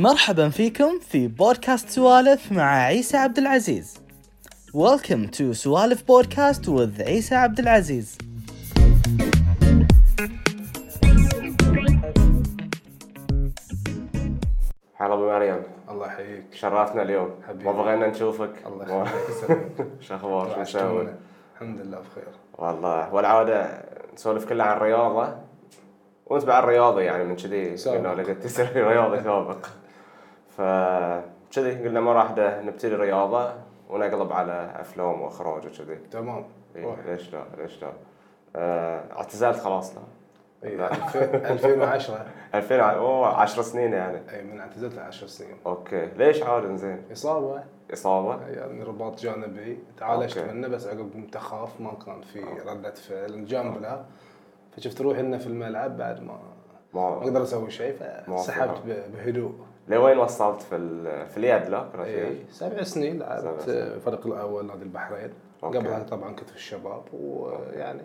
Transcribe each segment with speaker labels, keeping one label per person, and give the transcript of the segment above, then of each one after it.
Speaker 1: مرحبا فيكم في بودكاست سوالف مع عيسى عبد العزيز. Welcome to سوالف بودكاست with عيسى عبد العزيز.
Speaker 2: هلا أبو مريم.
Speaker 3: الله يحييك.
Speaker 2: شرفتنا اليوم.
Speaker 3: حبيبي.
Speaker 2: ما بغينا نشوفك.
Speaker 3: الله يخليك يسلمك
Speaker 2: شو أخبارك شو مسوي.
Speaker 3: الحمد لله بخير.
Speaker 2: والله. والعادة نسولف كلها عن الرياضه وأنت بعد رياضي يعني من كذي. قلنا لقيت تصير رياضي سابق. ف كذي قلنا مرة واحدة نبتدي رياضة ونقلب على أفلام وإخراج وكذي.
Speaker 3: تمام.
Speaker 2: إيه،. ليش لا؟ ليش لا؟ آه، اعتزلت خلاص لا.
Speaker 3: إيه،
Speaker 2: لا.
Speaker 3: 2000 2010
Speaker 2: 2000 ع- أوه 10 سنين يعني.
Speaker 3: اي من اعتزلت 10 سنين.
Speaker 2: أوكي. ليش عاد زين
Speaker 3: إصابة.
Speaker 2: إصابة؟
Speaker 3: يعني رباط جانبي. تعالجت. منه بس عقب قمت اخاف ما كان في ردة فعل. jump له فشفت روحي إنه في الملعب بعد ما ما أقدر أسوي شيء فسحبت بهدوء.
Speaker 2: لوين وصلت في ال... في اليد لا
Speaker 3: اي؟ سبع سنين لعبت. الفريق الأول نادي البحرين
Speaker 2: okay.
Speaker 3: قبلها طبعا كنت في الشباب ويعني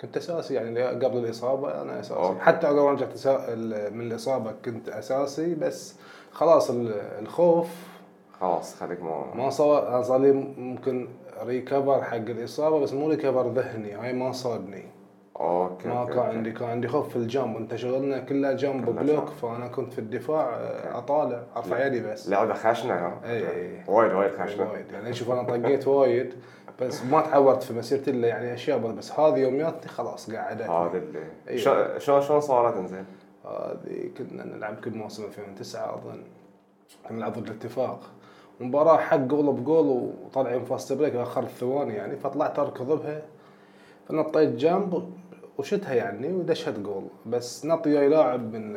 Speaker 3: كنت أساسي يعني قبل الإصابة أنا أساسي
Speaker 2: okay.
Speaker 3: حتى ما رجعت من الإصابة كنت أساسي بس خلاص ال- الخوف
Speaker 2: خلاص خليك ما
Speaker 3: ما صار صار لي ممكن recover حق الإصابة بس مو recover ذهني هاي ما صابني
Speaker 2: okay
Speaker 3: ما
Speaker 2: okay،
Speaker 3: كان
Speaker 2: okay.
Speaker 3: عندي كان عندي خوف في الجنب وانت شغلنا كله جنب
Speaker 2: كله block.
Speaker 3: فأنا كنت في الدفاع آه، أطالع أرفع يدي بس.
Speaker 2: لعبة خشنة ها؟
Speaker 3: إي إي.
Speaker 2: وايد وايد خشنة.
Speaker 3: وايد. يعني شوف أنا طقيت وايد بس ما تعورت في مسيرتي إلا يعني أشياء بس- هذه يومياتي خلاص قعدت
Speaker 2: هذا اللي. شلون شلون صارت إنزين؟
Speaker 3: هذه كنا نلعب كل موسم 2009 أظن. كنا نلعب ضد الاتفاق. مباراة حق goal ب goal وطالعين fast break آخر الثواني يعني فطلعت أركض بها. فنطيت جنب وشتها يعني ودشت جول بس نط وياي لاعب من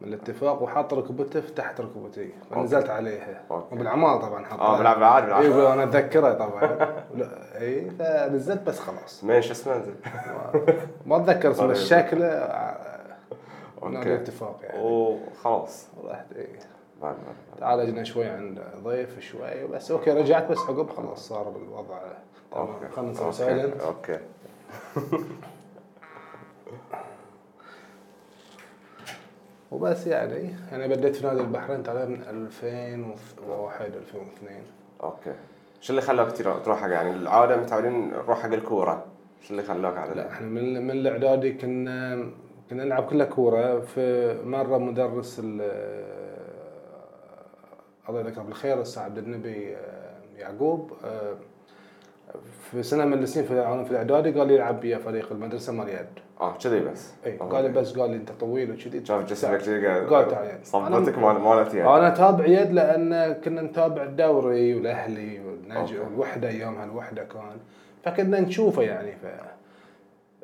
Speaker 3: من الاتفاق وحاط ركبته تحت ركبتي. فنزلت عليها. وبالعمال طبعا حطها
Speaker 2: آه بلعب عادي بلعب
Speaker 3: أيوه أنا أتذكره طبعا. لا اي فنزلت بس خلاص.
Speaker 2: مين شو اسمه انزين؟
Speaker 3: ما أتذكر اسمه. الشكل. نادي
Speaker 2: okay
Speaker 3: الاتفاق يعني.
Speaker 2: وخلاص
Speaker 3: رحت اي. تعالجنا شوي عند ضيف شوي بس okay رجعت بس عقب خلاص صار الوضع
Speaker 2: okay.
Speaker 3: خلينا نسوي. silent
Speaker 2: okay.
Speaker 3: وبس يعني. أنا بديت في نادي البحرين تقريبا من 2001 2002
Speaker 2: أوكي. شو اللي خلاك ترو- تروح حق يعني العادة متعودين نروح حق الكورة؟ شو اللي خلاك على
Speaker 3: لا إحنا من من الإعدادي كنا كنا نلعب كلها كورة. في مرة مدرس ال الله يذكره بالخير الاستاذ عبد النبي آه، يعقوب آه، في سنة من السنين في في الإعدادي قال لي العب ويا فريق المدرسة مال يد
Speaker 2: آه كذي بس.
Speaker 3: اي. قال لي بس قال لي أنت طويل وكذي.
Speaker 2: شاف جسمك كذي
Speaker 3: قال تعال يد.
Speaker 2: مالت يد
Speaker 3: أنا أتابع يد لأن كنا نتابع الدوري والأهلي والنجمة
Speaker 2: okay.
Speaker 3: والوحدة ايامها الوحده كان. فكنا نشوفه يعني ف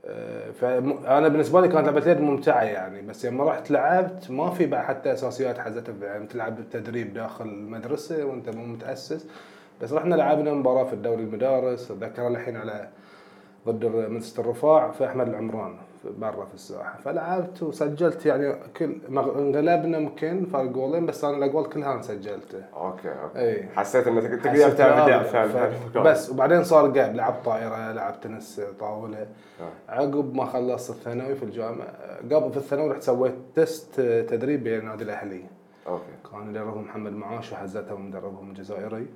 Speaker 3: آه، فانا بالنسبة لي كانت لعبة اليد ممتعة يعني بس لما رحت لعبت ما في بعد حتى أساسيات حزتك يعني تلعب بالتدريب داخل المدرسة وأنت مو متأسس. بس رحنا لعبنا مباراة في الدوري المدارس اتذكر الحين على ضد مدرسة الرفاع في أحمد العمران برا في الساحة. فلعبت وسجلت يعني كل انغلبنا يمكن فرق جولين بس أنا الأجوال كلها أنا سجلتها
Speaker 2: okay okay.
Speaker 3: إي.
Speaker 2: حسيت إنك تقدر تعمل
Speaker 3: بس وبعدين صار قاعد لعبت طائرة لعبت تنس طاولة. عقب ما خلصت الثانوي في الجامعة قبل في الثانوي رحت سويت test تدريب بين النادي الأهلي.
Speaker 2: okay.
Speaker 3: كان يدربهم محمد معاش وحزتهم مدربهم الجزائري.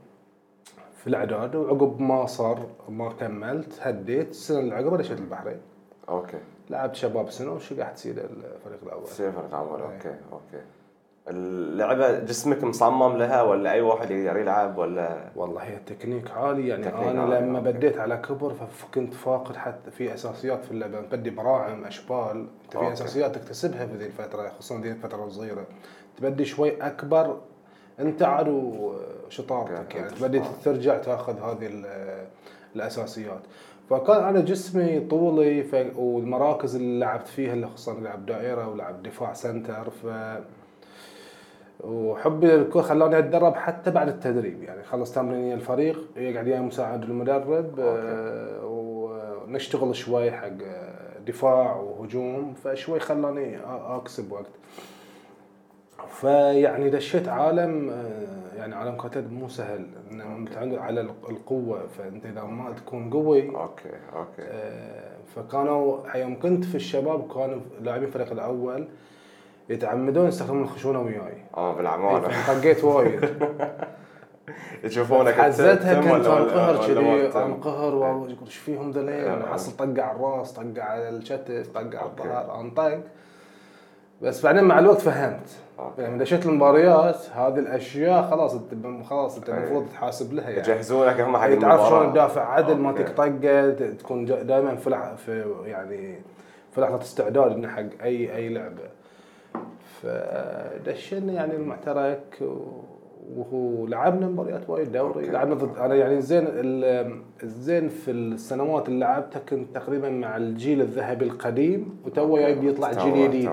Speaker 3: في الإعداد وعقب ما صار ما كملت هديت السنة اللي عقبها دشيت البحرين.
Speaker 2: okay.
Speaker 3: لعبت شباب سنة وشقحت سيده الفريق الأول؟
Speaker 2: صف الأول
Speaker 3: إيه.
Speaker 2: okay okay. اللعبة جسمك مصمم لها ولا أي واحد يقدر يلعب ولا؟
Speaker 3: والله هي التكنيك عالي يعني
Speaker 2: تكنيك
Speaker 3: أنا
Speaker 2: عالي،
Speaker 3: لما
Speaker 2: okay.
Speaker 3: بديت على كبر فكنت فاقد حتى في أساسيات في اللعبة. بدي براعم أشبال. أنت في. أساسيات تكتسبها في ذي الفترة خصوصا ذي الفترة الصغيرة. تبدي شوي أكبر أنت عاد وشطارتك
Speaker 2: okay.
Speaker 3: يعني تبدي ترجع تاخذ هذه ال- الأساسيات. فكان أنا جسمي طولي ف... والمراكز اللي لعبت فيها اللي خصوصا لعب دائرة ولعب دفاع center ف وحبي للكورة خلاني أتدرب حتى بعد التدريب يعني. خلص تمريني الفريق يقعد وياي مساعد المدرب آه، ونشتغل شوي حق دفاع وهجوم فشوي خلاني أكسب وقت. فيعني دشيت عالم آه، يعني عالم كاتب مو سهل. إنه متعود على الق- القوة. فأنت إذا ما تكون قوي
Speaker 2: okay okay.
Speaker 3: آه، فكانوا يوم كنت في الشباب كانوا لاعبين الفريق الأول يتعمدون يستخدمون الخشونة وياي.
Speaker 2: آه
Speaker 3: إيه،
Speaker 2: بالعماره
Speaker 3: طقيت وايد.
Speaker 2: يشوفونك
Speaker 3: حزتها كنت انقهر كذي؟ انقهر واقول إيش فيهم ذلين
Speaker 2: إيه.
Speaker 3: احصل طق على الراس طق على الكتف طق على الظهر أنطق. بس بعدين مع الوقت فهمت. يعني دشيت المباريات هذه الأشياء خلاص أنت خلاص
Speaker 2: أنت.
Speaker 3: المفروض تحاسب لها يعني
Speaker 2: يجهزونك هم حق
Speaker 3: تعرف. شلون تدافع عدل ما
Speaker 2: okay.
Speaker 3: تك طقه تكون دائما في لح- في يعني في لحظة استعداد إنه حق اي أي لعبة فدشينا يعني المعترك و- وهو لعبنا مباريات وايد دوري
Speaker 2: okay.
Speaker 3: لعبنا ضد أنا يعني زين ال- الزين في السنوات اللي لعبتها كنت تقريبا مع الجيل الذهبي القديم وتو جاي يطلع جيل جديد.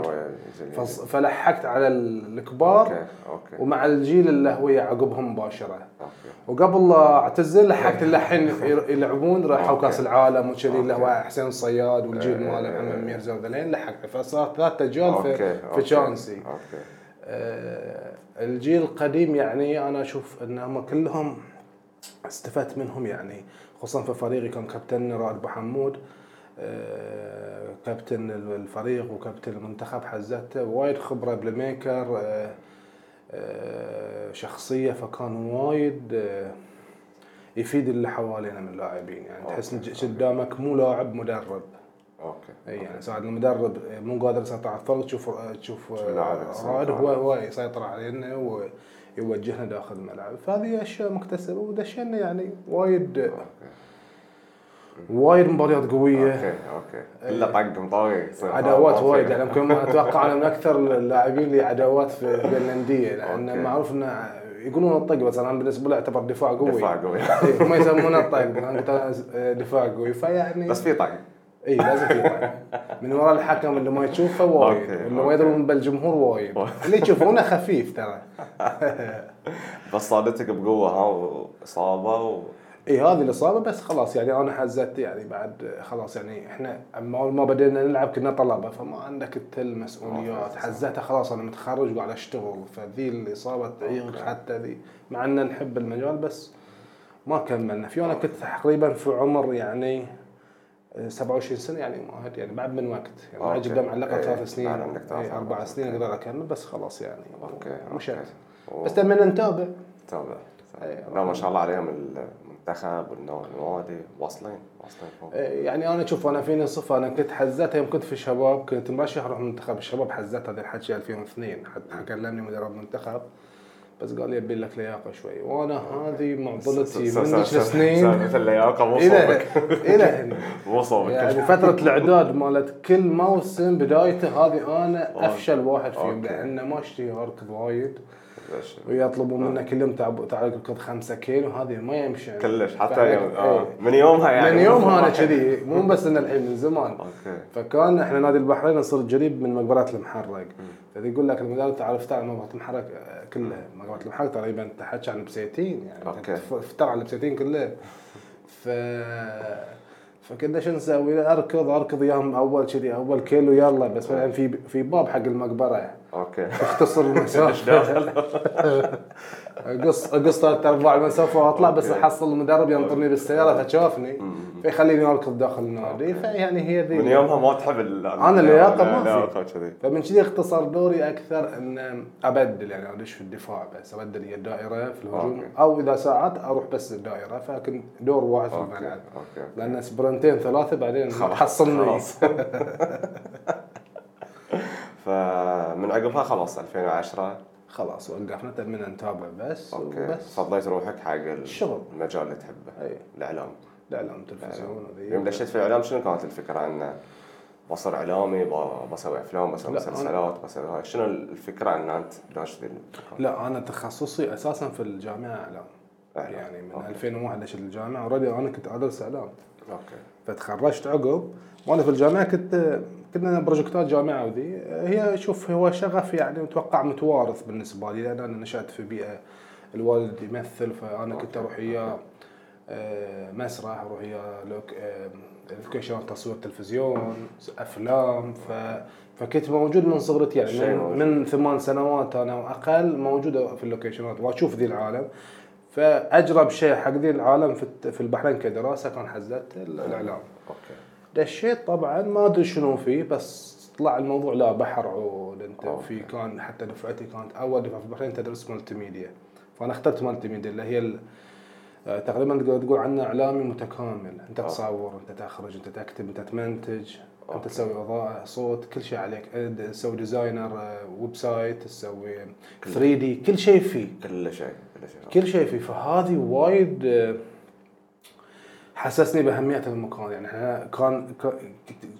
Speaker 3: فص- فلحقت على الكبار
Speaker 2: okay okay
Speaker 3: ومع الجيل اللي هو عقبهم
Speaker 2: مباشرة
Speaker 3: وقبل لا اعتزل لحقت الحين يلعبون راحوا
Speaker 2: okay.
Speaker 3: كاس العالم وكذي اللي هو
Speaker 2: okay.
Speaker 3: حسين الصياد والجيل
Speaker 2: إيه.
Speaker 3: ماله محمد ميرزا وذلين لحقت فصار ثلاث اجيال في, في
Speaker 2: okay.
Speaker 3: تشانسي
Speaker 2: okay
Speaker 3: آه الجيل القديم يعني أنا أشوف انهم كلهم استفدت منهم يعني خصوصا في فريقي كان كابتن رائد أبو حمود آه، كابتن الفريق وكابتن المنتخب حزته وايد خبرة playmaker آه، آه، شخصية فكان وايد يفيد اللي حوالينا من اللاعبين يعني تحس. قدامك مو لاعب مدرب
Speaker 2: okay
Speaker 3: اي يعني ساعد المدرب مو قادر يسيطر على الفرق تشوف تشوف رائد. هو هو يسيطر علينا ويوجهنا داخل الملعب. فهذه أشياء مكتسبة ودشينا يعني وايد وايد مباريات قوية.
Speaker 2: okay okay. كله طق مطوي يصير
Speaker 3: عداوات وايد يعني يمكن ما أتوقع أنا من أكثر اللاعبين اللي عداوات في الانديه
Speaker 2: لأن.
Speaker 3: معروف إنه يقولون الطق بس أنا بالنسبة لي أعتبر دفاع قوي.
Speaker 2: دفاع قوي.
Speaker 3: إيه، هم يسمونه الطق أنا قلت دفاع قوي. فيعني
Speaker 2: بس في طق
Speaker 3: إي لازم في من وراء الحكم اللي ما يشوفه وايد. واللي ما. يدرون بالجمهور وايد. اللي يشوفونه خفيف ترى.
Speaker 2: بس صادتك بقوة ها وإصابة و...
Speaker 3: إي هذه الإصابة بس خلاص يعني أنا حزت يعني بعد خلاص يعني إحنا أما اول ما بدينا نلعب كنا طلبة فما عندك التل مسؤوليات. حزتها خلاص أنا متخرج وقاعد أشتغل فذي الإصابة تعيق. حتى ذي. مع ان نحب المجال بس ما كملنا. في أنا كنت تقريبا في عمر يعني 27 سنة يعني مؤهل يعني بعد من وقت. يعني
Speaker 2: okay.
Speaker 3: قدام على الاقل
Speaker 2: إيه،
Speaker 3: ثلاث سنين.
Speaker 2: بعد عندك ثلاث
Speaker 3: إيه،
Speaker 2: أربع
Speaker 3: سنين. أقدر اكمل بس خلاص يعني. okay
Speaker 2: okay.
Speaker 3: بس تمنا نتابع.
Speaker 2: تابع
Speaker 3: أي.
Speaker 2: لا ما شاء الله عليهم المنتخب والنوادي. واصلين واصلين فوق.
Speaker 3: يعني أنا شوف أنا فيني صفة. أنا كنت حزتها يوم كنت في الشباب كنت مرشح أروح منتخب الشباب حزتها هذا الحكي 2002 حتى كلمني مدرب منتخب. بس قال لي يبي لك لياقة شوي وأنا هذه معضلتي من
Speaker 2: س-
Speaker 3: ذيك
Speaker 2: س-
Speaker 3: السنين
Speaker 2: سالفة اللياقه مو
Speaker 3: إلى
Speaker 2: صوبك
Speaker 3: إلى هنا
Speaker 2: مو صوبك
Speaker 3: يعني فترة الإعداد مالت كل موسم بدايته هذه
Speaker 2: أنا.
Speaker 3: أفشل واحد فيهم
Speaker 2: okay.
Speaker 3: لأن ما أشتهي اركض وايد؟ ويطلبوا منا كل يوم تعب تعال اركض 5 كيلو هذه ما يمشي.
Speaker 2: كلش حتى يوم آه.
Speaker 3: إيه.
Speaker 2: من يومها يعني.
Speaker 3: من يومها
Speaker 2: أنا.
Speaker 3: كذي مو بس إن الحين من زمان.
Speaker 2: okay.
Speaker 3: فكان إحنا نادي البحرين نصير قريب من مقبرة المحرق. فإذا يقول لك المدرب تعال افتر على مقبرة المحرق آه، كلها. مقبرة المحرق تقريبا تحكي عن بسيتين يعني.
Speaker 2: okay.
Speaker 3: أنت افتر على بسيتين كلها. ف فكنا شو نسوي؟ أركض أركض اياهم أول كذي أول كيلو يلا. بس بعدين في في باب حق المقبرة.
Speaker 2: okay.
Speaker 3: تختصر المسافة. اقص أقص ثلاث أرباع المسافة وأطلع بس. أحصل المدرب ينطرني بالسيارة فشافني. فيخليني أركض داخل النادي. فيعني هي ذي
Speaker 2: من يومها ما تحب ال-
Speaker 3: أنا اللياقة ما في. فمن كذي اختصر دوري أكثر إن أبدل يعني أدش في الدفاع بس أبدل هي الدائره في الهجوم. أو إذا ساعات أروح بس الدائرة فكنت دور واحد في الملعب.
Speaker 2: okay.
Speaker 3: لأن سبرنتين ثلاثة بعدين حصلني.
Speaker 2: خلاص. فمن عقبها خلاص 2010
Speaker 3: خلاص وقفنا تمنا نتابع بس
Speaker 2: okay.
Speaker 3: وبس.
Speaker 2: فضيت روحك حق
Speaker 3: الشغل.
Speaker 2: المجال اللي تحبه.
Speaker 3: إي.
Speaker 2: الإعلام.
Speaker 3: الإعلام تلفزيون وذي.
Speaker 2: يوم دشيت في الاعلام شنو كانت الفكرة انه بصير إعلامي بسوي أفلام بسوي
Speaker 3: لا،
Speaker 2: مسلسلات بسوي هاي. شنو الفكرة ان أنت؟ داش؟
Speaker 3: لا أنا تخصصي أساسا في الجامعة
Speaker 2: إعلام.
Speaker 3: يعني من
Speaker 2: okay.
Speaker 3: 2001 دشيت الجامعة. already أنا كنت أدرس إعلام.
Speaker 2: okay.
Speaker 3: فتخرجت عقب. وأنا في الجامعة كنت كنا بروجكتات جامعة وذي. هي شوف هو شغف يعني أتوقع متوارث بالنسبة لي لأن أنا نشأت في بيئة الوالد يمثل فأنا كنت أروح وياه مسرح أروح وياه loc آه، location تصوير تلفزيون أفلام ف فكنت موجود من صغرتي يعني من. من ثمان سنوات أنا واقل موجود في اللوكيشنات وأشوف ذي العالم. فأجرب شيء حق ذي العالم في البحرين كدراسة كان حزت الإعلام.
Speaker 2: okay.
Speaker 3: دشيت طبعا ما أدري شنو فيه بس طلع الموضوع لا بحر عود أنت
Speaker 2: okay.
Speaker 3: في كان حتى دفعتي كانت أول دفعة في البحرين تدرس multimedia فأنا اخترت multimedia اللي هي آه، تقريبا تقدر تقول عنه إعلامي متكامل. أنت
Speaker 2: okay.
Speaker 3: تصور أنت تخرج أنت تكتب أنت تمنتج
Speaker 2: okay.
Speaker 3: انت تسوي إضاءة صوت كل شيء عليك. أد- تسوي designer آه، website تسوي 3 D كل شيء فيه.
Speaker 2: كل شيء كل شيء.
Speaker 3: كل شيء فيه. فهذه وايد آه، حسسني بأهمية المكان. يعني إحنا كان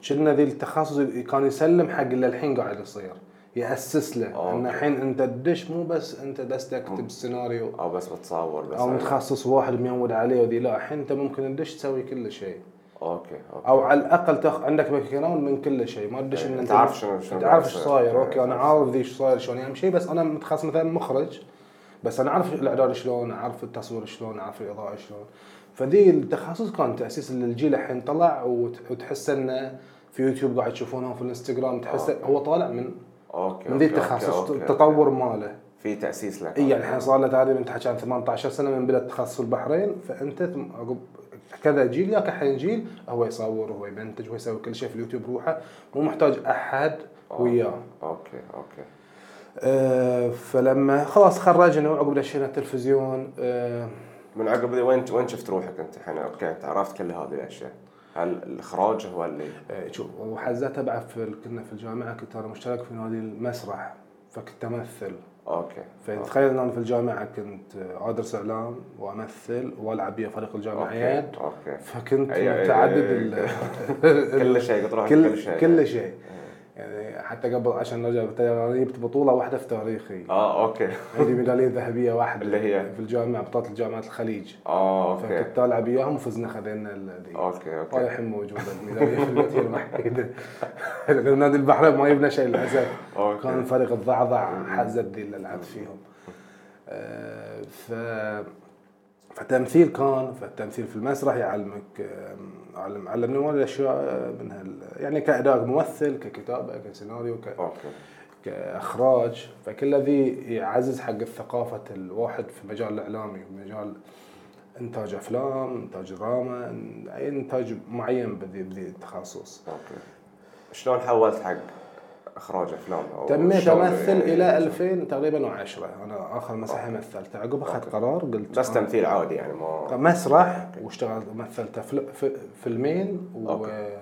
Speaker 3: كنا ذي التخصص كان يسلم حق اللي الحين قاعد يصير يأسس له. إن الحين أنت تدش مو بس أنت بس تكتب السيناريو
Speaker 2: أو بس بتصور بس أو
Speaker 3: متخصص واحد ميود عليه وذي لا الحين أنت ممكن تدش تسوي كل شيء.
Speaker 2: okay okay.
Speaker 3: أو على الأقل تاخ... عندك background من كل شيء ما تدش إن أنت
Speaker 2: تعرف شنو- شنو
Speaker 3: تعرف
Speaker 2: إيش
Speaker 3: صاير. okay
Speaker 2: أنا
Speaker 3: عارف ذي إيش صاير شلون يمشي بس أنا متخصص مثلا مخرج بس أنا اعرف الإعداد شلون اعرف التصوير شلون اعرف الإضاءة شلون. فذي التخصص كان تأسيس للجيل الحين طلع وت- وتحس انه في يوتيوب قاعد تشوفونه في الإنستغرام تحس
Speaker 2: okay.
Speaker 3: هو طالع من
Speaker 2: okay
Speaker 3: من ذي التخصص. التطور ماله.
Speaker 2: في تأسيس لك.
Speaker 3: إي يعني الحين صار له تقريبا تحكي عن 18 سنة من بدا التخصص في البحرين فأنت عقب كذا جيل ياك الحين جيل هو يصور هو يمنتج هو يسوي كل شيء في اليوتيوب روحه مو محتاج أحد وياه.
Speaker 2: okay okay.
Speaker 3: أه فلما خلاص خرجنا وعقب دشينا التلفزيون أه
Speaker 2: من عقب وين وين شفت روحك أنت الحين؟ okay أنت عرفت كل هذه الأشياء. هل الإخراج هو اللي؟
Speaker 3: آه، شوف وحزتها بعد في كنا في الجامعة كنت أنا مشترك في نادي المسرح فكنت أمثل.
Speaker 2: okay.
Speaker 3: فتخيل إن أنا في الجامعة كنت أدرس إعلام وأمثل وألعب ويا فريق الجامعيات
Speaker 2: okay okay.
Speaker 3: فكنت متعدد
Speaker 2: كل شيء
Speaker 3: كل
Speaker 2: شيء.
Speaker 3: كل شيء. حتى قبل عشان نرجع جبت بطولة واحدة في تاريخي.
Speaker 2: آه okay.
Speaker 3: عندي ميدالية ذهبية واحدة
Speaker 2: اللي هي؟
Speaker 3: في الجامعة بطولة جامعة الخليج.
Speaker 2: آه okay.
Speaker 3: فكنت العب وياهم وفزنا خذينا ذي okay
Speaker 2: okay.
Speaker 3: الحين موجوده الميدالية في البيت هي الوحيده نادي البحرين ما يبنى شيء
Speaker 2: للأسف.
Speaker 3: كان فريق الضعضع حزت ذي اللي لعبت فيهم. آه، ف فتمثيل كان فالتمثيل في المسرح يعلمك علمني وايد اشياء آه، من هال يعني كاداء ممثل ككتابة كسيناريو ك
Speaker 2: okay.
Speaker 3: كإخراج. فكل ذي يعزز حق الثقافة الواحد في مجال الإعلامي ومجال إنتاج أفلام إنتاج دراما أي إنتاج معين بذي بذي التخصص.
Speaker 2: okay. شلون حولت حق إخراج أفلام أو
Speaker 3: تميت امثل
Speaker 2: يعني-
Speaker 3: إلى 2000 تقريبا و10 أنا آخر مسرحيه مثلت عقب اخذت قرار قلت
Speaker 2: بس
Speaker 3: أنا-
Speaker 2: تمثيل عادي يعني ما
Speaker 3: مسرح واشتغلت مثلت فيلمين و
Speaker 2: okay.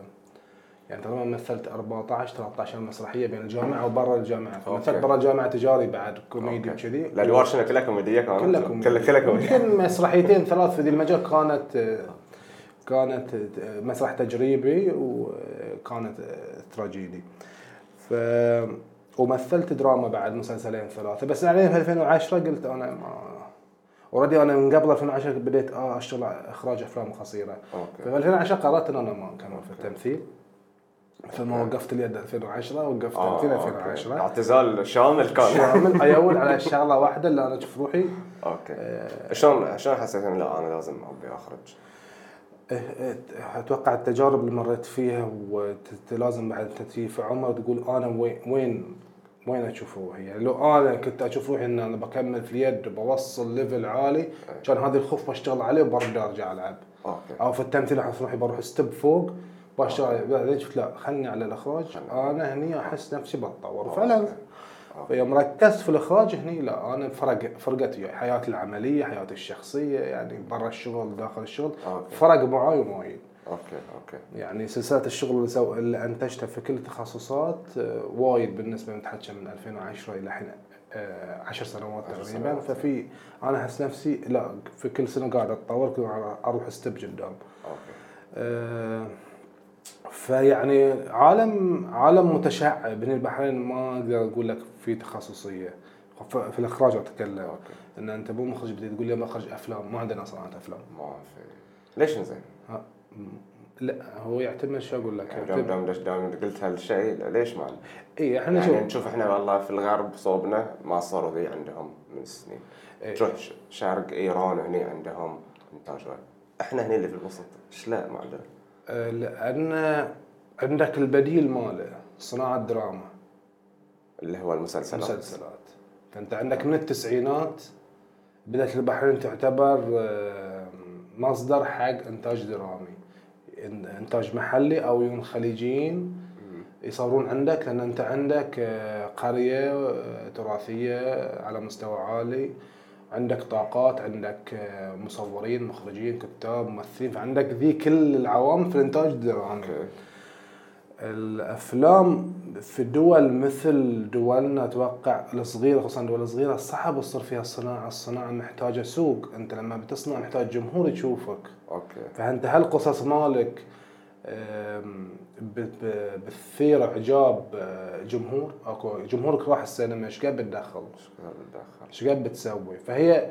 Speaker 3: يعني تقريبا مثلت 14 13 مسرحية بين الجامعة وبرا الجامعة. مثلت. برا الجامعة تجاري بعد كوميدي. وكذي.
Speaker 2: الأدوار شنو؟ كلها كوميدية كانت؟
Speaker 3: كلها كوميدي
Speaker 2: كلها كلها كوميدية.
Speaker 3: يمكن مسرحيتين ثلاث في ذي المجال كانت كانت مسرح تجريبي وكانت تراجيدي. ف ومثلت دراما بعد مسلسلين ثلاثة. بس بعدين في 2010 قلت أنا ما already أنا من قبل 2010 بديت آه أشتغل إخراج أفلام قصيرة.
Speaker 2: okay.
Speaker 3: في 2010 قررت إن أنا ما اكمل في التمثيل. مثل ما وقفت اليد 2010 وقفت
Speaker 2: آه،
Speaker 3: تمثيل
Speaker 2: okay.
Speaker 3: 2010
Speaker 2: اعتزال شامل كان.
Speaker 3: شامل. ايول على شغلة واحدة اللي أنا أشوف روحي.
Speaker 2: okay.
Speaker 3: آه.
Speaker 2: شلون شلون حسيت انه لا أنا لازم أبي أخرج؟
Speaker 3: أتوقع التجارب اللي مريت فيها ولازم بعد انت تجي في عمر تقول أنا وين وين أشوف روحي يعني لو أنا كنت أشوف روحي إن أنا بكمل في اليد بوصل level عالي كان هذا الخوف بشتغل عليه وبرد أرجع ألعب.
Speaker 2: okay.
Speaker 3: أو في التمثيل أحس روحي بروح step فوق بشتغل. بعدين شفت لا خلني على الإخراج أنا هني أحس نفسي بتطور فعلا فيوم ركزت في الإخراج هني لا أنا فرق فرقت وياي حياتي العملية حياتي الشخصية يعني برا الشغل داخل الشغل
Speaker 2: okay.
Speaker 3: فرق معاي وايد.
Speaker 2: okay okay.
Speaker 3: يعني سلسلة الشغل اللي, سو... اللي أنتجتها في كل التخصصات آه، وايد بالنسبة أنت تحكي من 2010 إلى الحين 10 سنوات
Speaker 2: عشر
Speaker 3: تقريبا.
Speaker 2: سنوات.
Speaker 3: ففي أنا أحس نفسي لا في كل سنة قاعد أتطور أروح step قدام
Speaker 2: okay.
Speaker 3: آه، فيعني عالم عالم متشعب هنا البحرين ما أقدر أقول لك في تخصصية. في الإخراج أتكلم.
Speaker 2: okay.
Speaker 3: إن أنت مو مخرج بدي تقول لي بخرج أفلام. ما عندنا صناعه أفلام.
Speaker 2: ما في. ليش زين؟
Speaker 3: لا هو يعتمد شو أقول لك؟
Speaker 2: يعني دام دام دام قلت هالشيء ليش ما
Speaker 3: اي إحنا
Speaker 2: يعني
Speaker 3: شوف
Speaker 2: نشوف إحنا والله في الغرب صوبنا ما صاروا ذي عندهم من سنين.
Speaker 3: إيه.
Speaker 2: تروح شرق إيران هني عندهم إنتاج. إحنا هني اللي في الوسط. إيش لا ما عندنا.
Speaker 3: لأن عندك البديل ماله صناعة دراما.
Speaker 2: اللي هو المسلسلات.
Speaker 3: مسلسلات. فأنت عندك من التسعينات بدأت البحرين تعتبر مصدر حق إنتاج درامي. إنتاج محلي أو يون خليجيين يصورون عندك لأن أنت عندك آه، قرية آه، تراثية على مستوى عالي. عندك طاقات عندك آه، مصورين مخرجين كتاب ممثلين فعندك ذي كل العوامل في الإنتاج الدرامي
Speaker 2: okay.
Speaker 3: الأفلام في دول مثل دولنا أتوقع الصغيرة خصوصا الدول الصغيرة صعب تصير فيها الصناعه، الصناعة محتاجة سوق، أنت لما بتصنع محتاج جمهور يشوفك،
Speaker 2: okay.
Speaker 3: فأنت هالقصص مالك أم، ب- ب- بتثير اعجاب أه، جمهور أكو جمهورك راح السينما إيش قاعد بتدخل؟ إيش قاعد بتسوي؟ فهي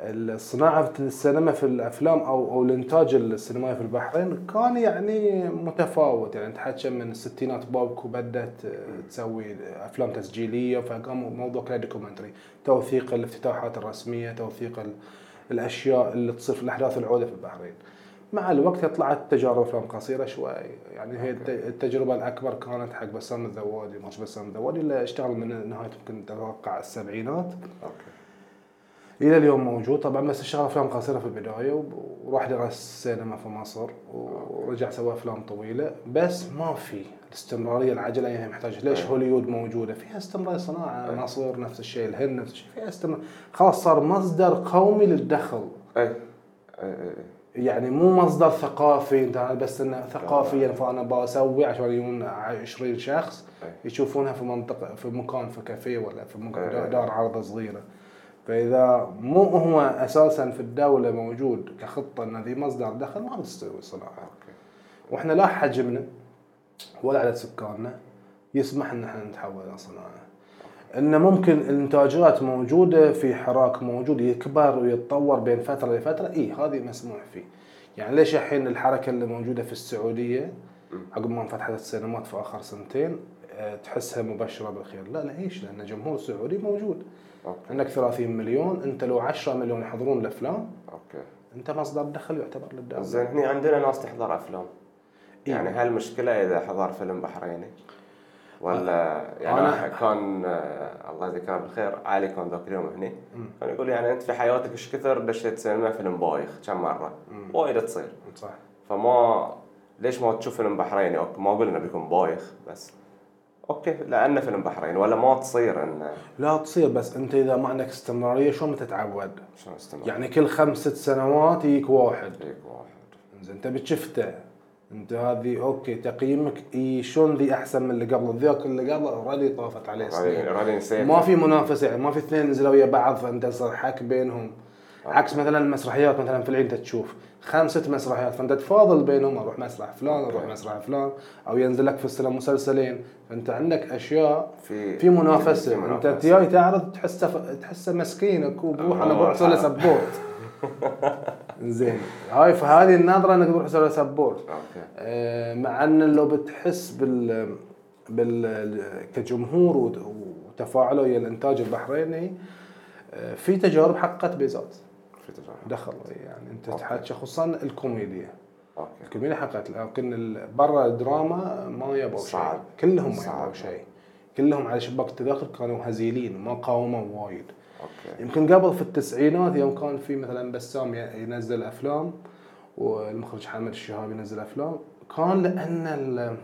Speaker 3: الصناعة في السينما في الأفلام أو أو الإنتاج السينمائي في البحرين كان يعني متفاوت يعني تحكي من الستينات بابكو بدأت آه، تسوي أفلام تسجيلية فكان موضوع كله documentary توثيق الافتتاحات الرسمية توثيق ال- الأشياء اللي تصير في الأحداث العودة في البحرين مع الوقت طلعت تجارب افلام قصيرة شوي. يعني هي الت- التجربة الأكبر كانت حق بسام الذوادي ماتش بسام الذوادي اللي اشتغل من نهاية يمكن أتوقع السبعينات.
Speaker 2: okay.
Speaker 3: إلى اليوم موجود. طبعا بس اشتغل أفلام قصيرة في البداية وراح درس سينما في مصر ورجع سوى أفلام طويلة. بس ما في الاستمرارية العجلة هي محتاجة. ليش
Speaker 2: أي.
Speaker 3: هوليوود موجودة؟ فيها استمرار
Speaker 2: صناعة.
Speaker 3: مصر نفس الشيء الهند نفس الشيء. فيها استمرار. خلاص صار مصدر قومي للدخل.
Speaker 2: أي أي أي.
Speaker 3: يعني مو مصدر ثقافي انت بس انه ثقافيا فأنا بسوي عشان يجون 20 شخص. يشوفونها في منطقه في مكان في كافيه ولا في مكان. دار عرض صغيرة. فإذا مو هو أساسا في الدولة موجود كخطة إن ذي مصدر دخل ما بتستوي الصناعه وإحنا لا حجمنا ولا عدد سكاننا يسمح إن إحنا نتحول إلى صناعه إن ممكن الإنتاجات موجودة في حراك موجود يكبر ويتطور بين فترة لفترة. اي هذه مسموح فيه. يعني ليش الحين الحركة اللي موجودة في السعودية عقب ما انفتحت السينمات في آخر سنتين آه، تحسها مبشرة بالخير؟ لا ليش لأن جمهور سعودي موجود.
Speaker 2: okay.
Speaker 3: عندك 30 مليون أنت لو 10 مليون يحضرون الأفلام
Speaker 2: okay.
Speaker 3: أنت مصدر دخل يعتبر للدولة.
Speaker 2: زين هني عندنا ناس تحضر أفلام. يعني هل المشكلة إذا حضر فيلم بحريني؟ ولا يعني
Speaker 3: أنا-
Speaker 2: كان آه، الله يذكره بالخير علي كان ذاك اليوم هني. كان يقول يعني أنت في حياتك إيش كثر دشيت سينما فيلم بايخ كم مرة؟ وايد تصير.
Speaker 3: صح.
Speaker 2: فما ليش ما تشوف فيلم بحريني؟ okay ما قلنا بيكون بايخ بس. okay لأنه فيلم بحريني ولا ما تصير انه
Speaker 3: لا تصير بس أنت إذا ما عندك استمرارية شلون بتتعود؟
Speaker 2: شلون استمر
Speaker 3: يعني كل خمس ست سنوات يجيك واحد.
Speaker 2: يجيك واحد.
Speaker 3: زين انت بتشفته انت هذه okay تقييمك إي شلون ذي أحسن من اللي قبل ذاك اللي قبل already طافت عليه سنين ما في منافسة يعني ما في اثنين نزلوا ويا بعض فأنت صار حكم بينهم. عكس مثلا المسرحيات مثلا في العيد تشوف خمس ست مسرحيات فأنت تفاضل بينهم أروح مسرح فلان
Speaker 2: أروح.
Speaker 3: مسرح فلان أو ينزل لك في السنة مسلسلين. فأنت عندك أشياء
Speaker 2: في
Speaker 3: في منافسة.
Speaker 2: في
Speaker 3: أنت
Speaker 2: منافسة.
Speaker 3: جاي تعرض تحسه تحسه مسكينك وبروح أنا
Speaker 2: آه،
Speaker 3: بروح
Speaker 2: حرام.
Speaker 3: support زين. هاي فهذه النظره إنك تروح تسوي support
Speaker 2: okay.
Speaker 3: آه، مع إن لو بتحس بال بال كجمهور وت- وتفاعله ويا الإنتاج البحريني آه، في تجارب حققت بيزات
Speaker 2: في تجارب.
Speaker 3: دخل يعني
Speaker 2: أنت.
Speaker 3: تحكي خصوصا الكوميديا.
Speaker 2: okay.
Speaker 3: الكوميديا حققت لكن برا الدراما ما يبغوا شيء. كلهم ما
Speaker 2: صعب.
Speaker 3: يبغوا شيء. كلهم على شباك التذاكر كانوا هزيلين ما قاوموا وايد.
Speaker 2: okay.
Speaker 3: يمكن قبل في التسعينات يوم كان في مثلا بسام ينزل أفلام والمخرج حامد الشهاب ينزل أفلام. كان لأن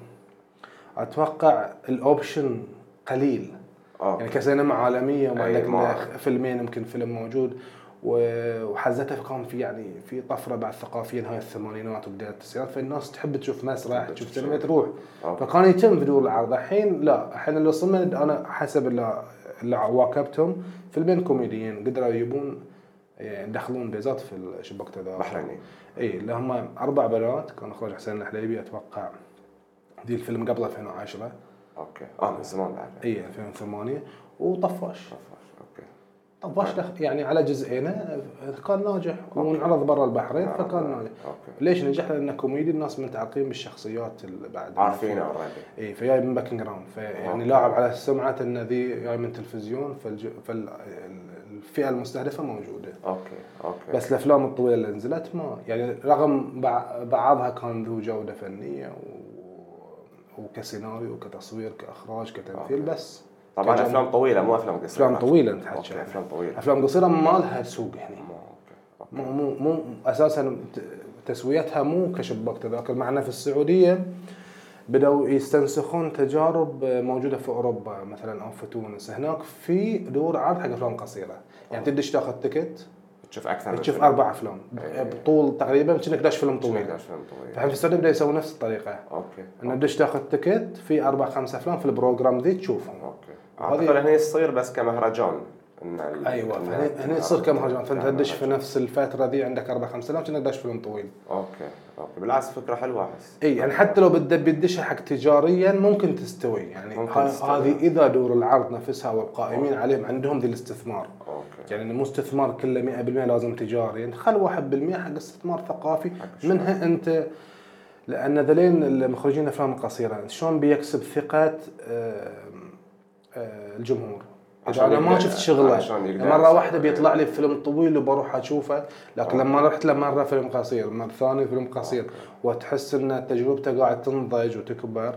Speaker 3: أتوقع ال option قليل.
Speaker 2: okay.
Speaker 3: يعني كسينما عالمية وما عندك فيلمين يمكن فيلم موجود. وحزتها كان في يعني في طفرة بعد ثقافيه نهايه الثمانينات وبداية التسعينات. فالناس تحب تشوف مسرح تشوف سينما. تروح.
Speaker 2: okay.
Speaker 3: فكان يتم في دور العرض. الحين لا. الحين اللي صمد أنا حسب اللي, واكبتهم فيلمين كوميديين قدروا يجيبون يعني يدخلون بيزات في شباك تذاكر
Speaker 2: بحريني.
Speaker 3: اي اللي هم أربع بنات كان اخراج حسين الحليبي أتوقع دي الفيلم قبل 2010
Speaker 2: okay. آه من زمان بعد.
Speaker 3: اي 2008 وطفاش.
Speaker 2: okay
Speaker 3: طفاش دخ- يعني على جزئين كان ناجح. وانعرض برا البحرين
Speaker 2: نعم،
Speaker 3: فكان
Speaker 2: نعم.
Speaker 3: ناجح. ليش نجح؟ لأنه كوميدي الناس متعلقين بالشخصيات اللي بعد
Speaker 2: عارفينه already
Speaker 3: إي فجاي من background فيعني. لاعب على سمعة إن ذي جاي من تلفزيون فالفئه المستهدفة موجودة.
Speaker 2: okay okay.
Speaker 3: بس الأفلام الطويلة اللي نزلت ما يعني رغم بع- بعضها كان ذو جودة فنية و... وكسيناريو وكتصوير كإخراج كتمثيل
Speaker 2: okay.
Speaker 3: بس
Speaker 2: طبعا
Speaker 3: كجم-
Speaker 2: أفلام طويلة مو أفلام قصيرة.
Speaker 3: أفلام طويلة. انت
Speaker 2: أفلام طويلة.
Speaker 3: أفلام قصيرة ما لها سوق هنا
Speaker 2: مو okay.
Speaker 3: مو مو مو أساسا تسويتها مو كشباك تذاكر معنا في السعودية بدأوا يستنسخون تجارب موجودة في أوروبا مثلا أو في تونس. هناك في دور عرض حق أفلام قصيرة. يعني تدش تاخذ ticket
Speaker 2: تشوف أكثر
Speaker 3: تشوف
Speaker 2: فيلم.
Speaker 3: أربع أفلام.
Speaker 2: إيه.
Speaker 3: بطول تقريبا كأنك داش فيلم طويل.
Speaker 2: فيلم طويل.
Speaker 3: فالحين في السعودية بدأوا يسوون نفس الطريقة.
Speaker 2: okay.
Speaker 3: إنه تدش تاخذ ticket في أربع خمس أفلام في ال program ذي تشوفهم. okay.
Speaker 2: أعتقد هنا يصير بس كمهرجان. إن
Speaker 3: أيوه هني تصير كمهرجان.
Speaker 2: فأنت.
Speaker 3: تدش في نفس الفترة ذي عندك أربع خمس افلام كأنك داش فيلم طويل.
Speaker 2: okay okay. بالعكس فكرة حلوة أحس.
Speaker 3: إي يعني حتى لو بدك بتدشها حق تجاريا ممكن تستوي. يعني. هذه إذا دور العرض نفسها والقائمين عليهم عندهم ذي الاستثمار.
Speaker 2: okay.
Speaker 3: يعني مو استثمار كله 100% لازم تجاري. انت خل 1% حق استثمار ثقافي.
Speaker 2: حق.
Speaker 3: منها أنت لأن ذلين المخرجين الافلام القصيره شلون بيكسب ثقة آه، الجمهور. اذا أنا ما شفت شغله
Speaker 2: مرة.
Speaker 3: واحدة بيطلع لي فيلم طويل وبروح أشوفه لكن
Speaker 2: آه.
Speaker 3: لما رحت له مرة فيلم قصير مرة ثانية فيلم قصير. وتحس إن تجربته قاعد تنضج وتكبر.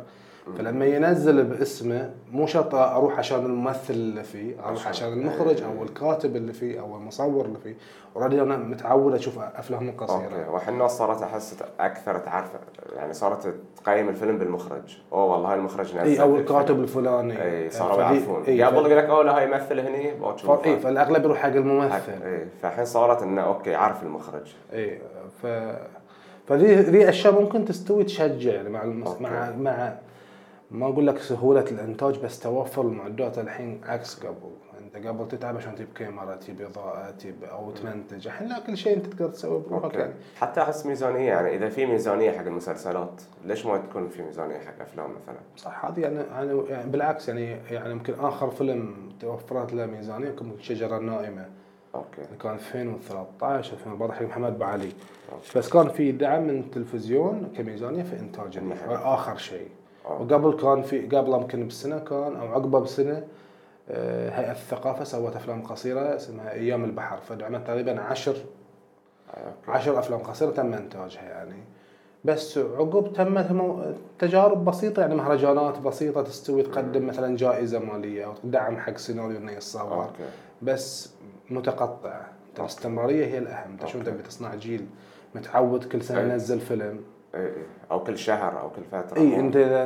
Speaker 3: فلما ينزل باسمه مو شرط أروح عشان الممثل اللي فيه أروح
Speaker 2: عشان-
Speaker 3: المخرج أو الكاتب اللي فيه أو المصور اللي فيه. already أنا متعود أشوف أفلام
Speaker 2: okay.
Speaker 3: قصيره
Speaker 2: والحين الناس صارت أحس أكثر تعرف يعني صارت تقيم الفيلم بالمخرج. أوه والله هاي المخرج نزل
Speaker 3: إي
Speaker 2: أو.
Speaker 3: الكاتب الفلاني.
Speaker 2: إي صاروا يعرفون. قبل يقول لك أوه لا هاي يمثل هني
Speaker 3: إي فالأغلب يروح حق الممثل.
Speaker 2: إي فالحين صارت إنه okay عارف المخرج.
Speaker 3: إي ف فذي ذي أشياء ممكن تستوي تشجع يعني مع المس... مع مع ما أقول لك سهولة الإنتاج بس توفر المعدات الحين عكس قبل أنت قبل تتعب عشان تجيب كاميرا تجيب إضاءة تجيب أو تمنتج الحين لا كل شيء أنت تقدر تسويه بروحك يعني
Speaker 2: حتى أحس ميزانية يعني إذا في ميزانية حق المسلسلات ليش ما تكون في ميزانية حق أفلام مثلا؟
Speaker 3: صح هذه يعني أنا يعني بالعكس يعني يعني يمكن آخر فيلم توفرت له ميزانية يمكن الشجره النائمه
Speaker 2: okay
Speaker 3: كان 2013 2014 حق محمد بعلي
Speaker 2: okay.
Speaker 3: بس كان في دعم من التلفزيون كميزانية في
Speaker 2: إنتاج.
Speaker 3: آخر شيء. وقبل كان في قبله يمكن بسنة كان أو عقبه بسنة آه، هيئة الثقافة سوت أفلام قصيرة اسمها أيام البحر. فدعمت تقريبا عشر عشر أفلام قصيرة تم إنتاجها يعني. بس عقب تمت تجارب بسيطة يعني مهرجانات بسيطة تستوي تقدم مثلا جائزة مالية أو دعم حق سيناريو إنه يتصور. بس متقطعه الاستمرارية هي الأهم. أنت شو. تبي تصنع جيل متعود كل سنة
Speaker 2: أي.
Speaker 3: ينزل فيلم؟
Speaker 2: أو كل شهر أو كل فترة.
Speaker 3: اي أنت اذا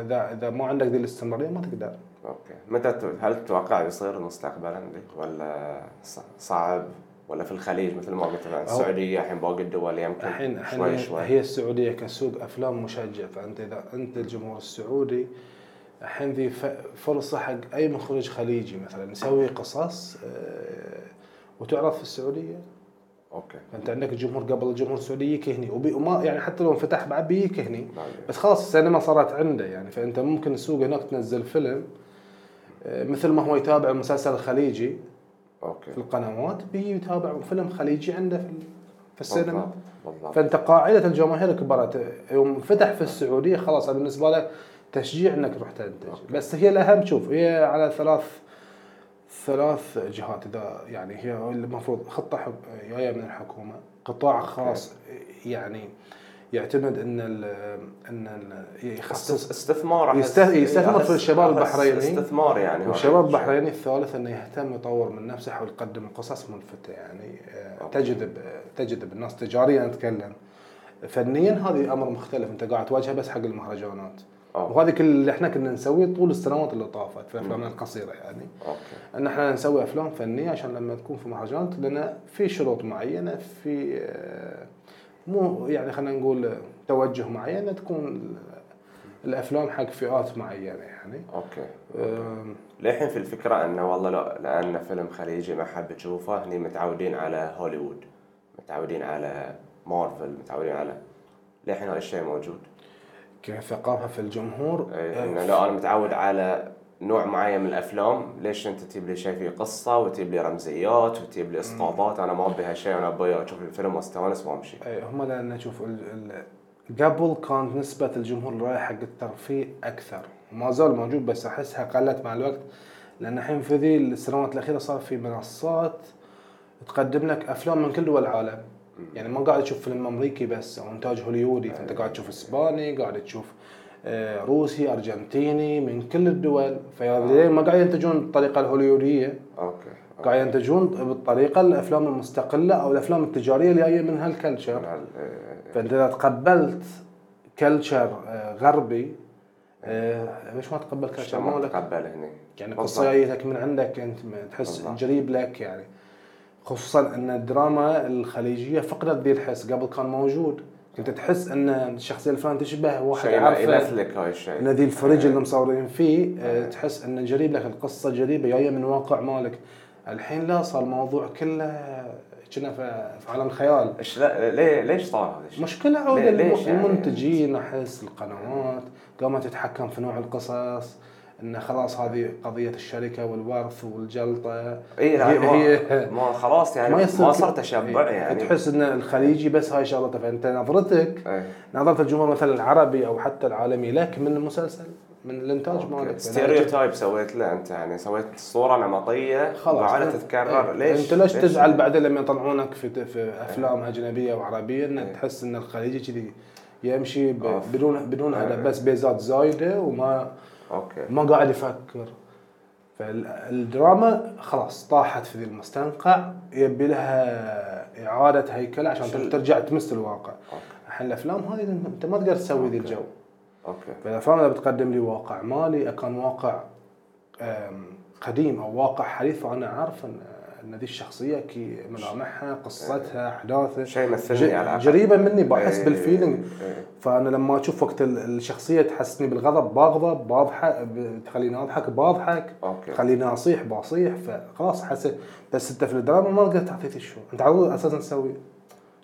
Speaker 3: اذا اذا, ما عندك ذي الاستمرارية ما تقدر.
Speaker 2: okay. متى هل تتوقع بيصير مستقبلا ولا صعب؟ ولا في الخليج مثل ما قلت مثلا السعودية الحين باقي الدول يمكن
Speaker 3: الحين
Speaker 2: شوي شوي.
Speaker 3: هي السعودية كسوق أفلام مشجع فأنت إذا أنت الجمهور السعودي الحين ذي فرصة حق أي مخرج خليجي مثلا يسوي قصص آه، وتعرض في السعودية؟
Speaker 2: أوكي.
Speaker 3: فانت عندك الجمهور قبل الجمهور السعودي يجيك هني وبي وما يعني حتى لو انفتح بعد بيجيك
Speaker 2: بعدين.
Speaker 3: بس خلاص السينما صارت عنده يعني. فأنت ممكن السوق هناك تنزل فيلم آه، مثل ما هو يتابع المسلسل الخليجي
Speaker 2: أوكي.
Speaker 3: في القنوات بيجي يتابع فيلم خليجي عنده في في السينما.
Speaker 2: بالضبط بالضبط.
Speaker 3: فأنت قاعدة الجماهير كبرت يوم فتح في السعودية خلاص بالنسبة له تشجيع إنك تروح تنتج. بس هي الأهم شوف هي على ثلاث ثلاث جهات إذا يعني هي المفروض خطة جاية من الحكومة. قطاع خاص يعني يعتمد إن ال إن ال يخصص
Speaker 2: استثمار
Speaker 3: يستثمر في الشباب البحريني.
Speaker 2: استثمار يعني
Speaker 3: والشباب. البحريني الثالث إنه يهتم يطور من نفسه يحاول يقدم قصص ملفتة يعني. آه،
Speaker 2: okay.
Speaker 3: تجذب تجذب الناس تجاريا اتكلم فنيا هذه أمر مختلف. أنت قاعد تواجهه بس حق المهرجانات.
Speaker 2: okay.
Speaker 3: وهذه كل اللي إحنا كنا نسويه طول السنوات اللي طافت في أفلامنا القصيرة يعني.
Speaker 2: okay.
Speaker 3: إن إحنا نسوي أفلام فنية عشان لما تكون في مهرجانات لنا في شروط معينة في آه، مو يعني خلينا نقول توجه معين تكون الأفلام حق فئات معينة يعني. okay.
Speaker 2: للحين في الفكرة إنه والله لا لأن فيلم خليجي ما حاب تشوفه هني متعودين على هوليوود متعودين على مارفل متعودين على للحين هذا الشيء موجود.
Speaker 3: كثقافه في الجمهور
Speaker 2: إيه،
Speaker 3: آه،
Speaker 2: انه لا أنا متعود على نوع معين من الأفلام ليش أنت تجيب لي شيء فيه قصة وتجيب لي رمزيات وتجيب لي اسقاطات أنا ما ابي هالشيء أنا أبي أشوف الفيلم واستأنس وأمشي.
Speaker 3: أي هم لأن شوف قبل كانت نسبة الجمهور اللي رايح حق الترفيه أكثر. ما زال موجود بس أحسها قلت مع الوقت لأن الحين في ذي السنوات الأخيرة صار في منصات تقدم لك أفلام من كل دول العالم. يعني ما قاعد تشوف فيلم أمريكي بس أو إنتاج هوليودي فأنت قاعد تشوف إسباني قاعد تشوف آه، روسي أرجنتيني من كل الدول. فليه ما قاعد ينتجون بالطريقة الهوليودية.
Speaker 2: okay.
Speaker 3: قاعد ينتجون بالطريقة الأفلام المستقلة أو الأفلام التجارية اللي جاية من
Speaker 2: هال culture
Speaker 3: فأنت إذا تقبلت culture غربي آه، ليش ما تقبل
Speaker 2: ما
Speaker 3: مالك
Speaker 2: تقبل هني؟
Speaker 3: يعني
Speaker 2: بالضبط.
Speaker 3: قصة جايتك من عندك أنت تحس. جريب لك يعني. خصوصا أن الدراما الخليجية فقدت ذي الحس قبل كان موجود كنت تحس أن الشخصيه الفلانيه تشبه واحد
Speaker 2: شيء
Speaker 3: عارفه
Speaker 2: يمثلك هاي الشيء
Speaker 3: إن ذي الفريج اللي مصورين فيه آه،
Speaker 2: إيه.
Speaker 3: تحس أن جريب لك القصة جريبة جاية من واقع مالك الحين لا صار الموضوع كله كنا في عالم خيال
Speaker 2: إيش لا ليه ليش صار هذا الشيء؟ ليه- ليش يعني؟
Speaker 3: المنتجين أحس القنوات قامت تتحكم في نوع القصص إن خلاص هذه قضية الشركة والورث والجلطة.
Speaker 2: اي لا
Speaker 3: هي-
Speaker 2: ما,
Speaker 3: هي-
Speaker 2: ما خلاص يعني ما,
Speaker 3: يصير
Speaker 2: صار تشبع
Speaker 3: إيه،
Speaker 2: يعني.
Speaker 3: تحس إن الخليجي بس هاي شغلته. فأنت نظرتك
Speaker 2: إيه.
Speaker 3: نظرة الجمهور مثلا العربي أو حتى العالمي لك من المسلسل من الإنتاج مالك؟
Speaker 2: stereotype سويت له أنت يعني. سويت صورة نمطية
Speaker 3: خلاص
Speaker 2: وقعدت تتكرر.
Speaker 3: إيه.
Speaker 2: ليش؟
Speaker 3: أنت ليش تزعل بعدين لما يطلعونك في في أفلام أجنبية وعربية؟ إن
Speaker 2: إيه.
Speaker 3: تحس إن الخليجي كذي يمشي. بدون بدون
Speaker 2: إيه.
Speaker 3: هدف بس بيزات زايدة وما
Speaker 2: okay.
Speaker 3: ما قاعد يفكر. فالدراما خلاص طاحت في ذي المستنقع. يبي لها إعادة هيكله عشان
Speaker 2: شل-
Speaker 3: ترجع تمس الواقع. الحين الافلام هذه أنت ما تقدر تسوي ذي. الجو.
Speaker 2: okay.
Speaker 3: فالأفلام إذا بتقدم لي واقع مالي كان واقع قديم أو واقع حديث فانا عارف ان إن ذي الشخصية كي ملامحها قصتها أحداثها.
Speaker 2: شيء يمثلني على الأقل.
Speaker 3: جريبه مني بحس
Speaker 2: إيه،
Speaker 3: بال feeling.
Speaker 2: إيه.
Speaker 3: فأنا لما أشوف وقت ال- الشخصية تحسني بالغضب بغضب بضحك تخليني أضحك بضحك تخليني أصيح بصيح فخلاص حسيت. بس أنت في الدراما ما تقدر تعطي ال show أنت على أساسا تسوي.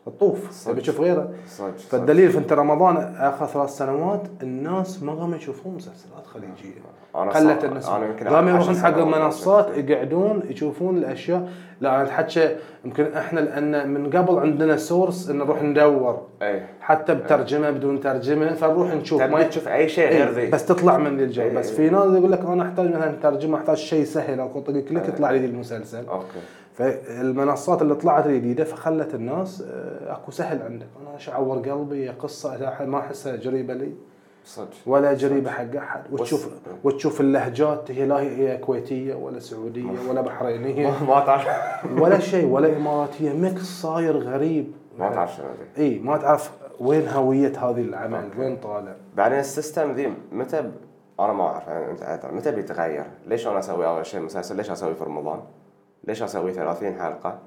Speaker 3: الطوف.
Speaker 2: صدق.
Speaker 3: تبي تشوف غيره. فالدليل في انت رمضان آخر ثلاث سنوات الناس ما قاموا يشوفون مسلسلات خليجية.
Speaker 2: أنا
Speaker 3: قلت
Speaker 2: يمكن
Speaker 3: قاموا يروحون حق المنصات. يقعدون يشوفون الأشياء. لا أنا اتحكى يمكن إحنا لأن من قبل عندنا source إن نروح ندور.
Speaker 2: اي
Speaker 3: حتى بترجمة بدون ترجمة فنروح نشوف
Speaker 2: تبي تشوف أي شيء غير
Speaker 3: إيه،
Speaker 2: ذي.
Speaker 3: بس تطلع من ذي الجو.
Speaker 2: إيه.
Speaker 3: بس في ناس يقول لك أنا أحتاج مثلا ترجمة أحتاج شيء سهل أو طق click يطلع لي ذي المسلسل.
Speaker 2: أوكي.
Speaker 3: فالمنصات اللي طلعت الجديدة فخلت الناس آه، أكو سهل عندك. أنا إيش أعور قلبي؟ قصة ما احسها جريبة لي.
Speaker 2: صدق.
Speaker 3: ولا جريبة حق احد وتشوف وتشوف اللهجات هي لا هي كويتية ولا سعودية ولا بحرينية.
Speaker 2: ما تعرف.
Speaker 3: ولا شيء ولا اماراتيه mix صاير غريب.
Speaker 2: ما تعرف شنو
Speaker 3: إي ما تعرف وين هوية هذه العمل وين طالع.
Speaker 2: بعدين ال system ذي متى. أنا ما أعرف يعني. متى بيتغير؟ ليش أنا أسوي أول شيء مسلسل؟ ليش أسوي في رمضان؟ ليش أسوي 30 حلقة؟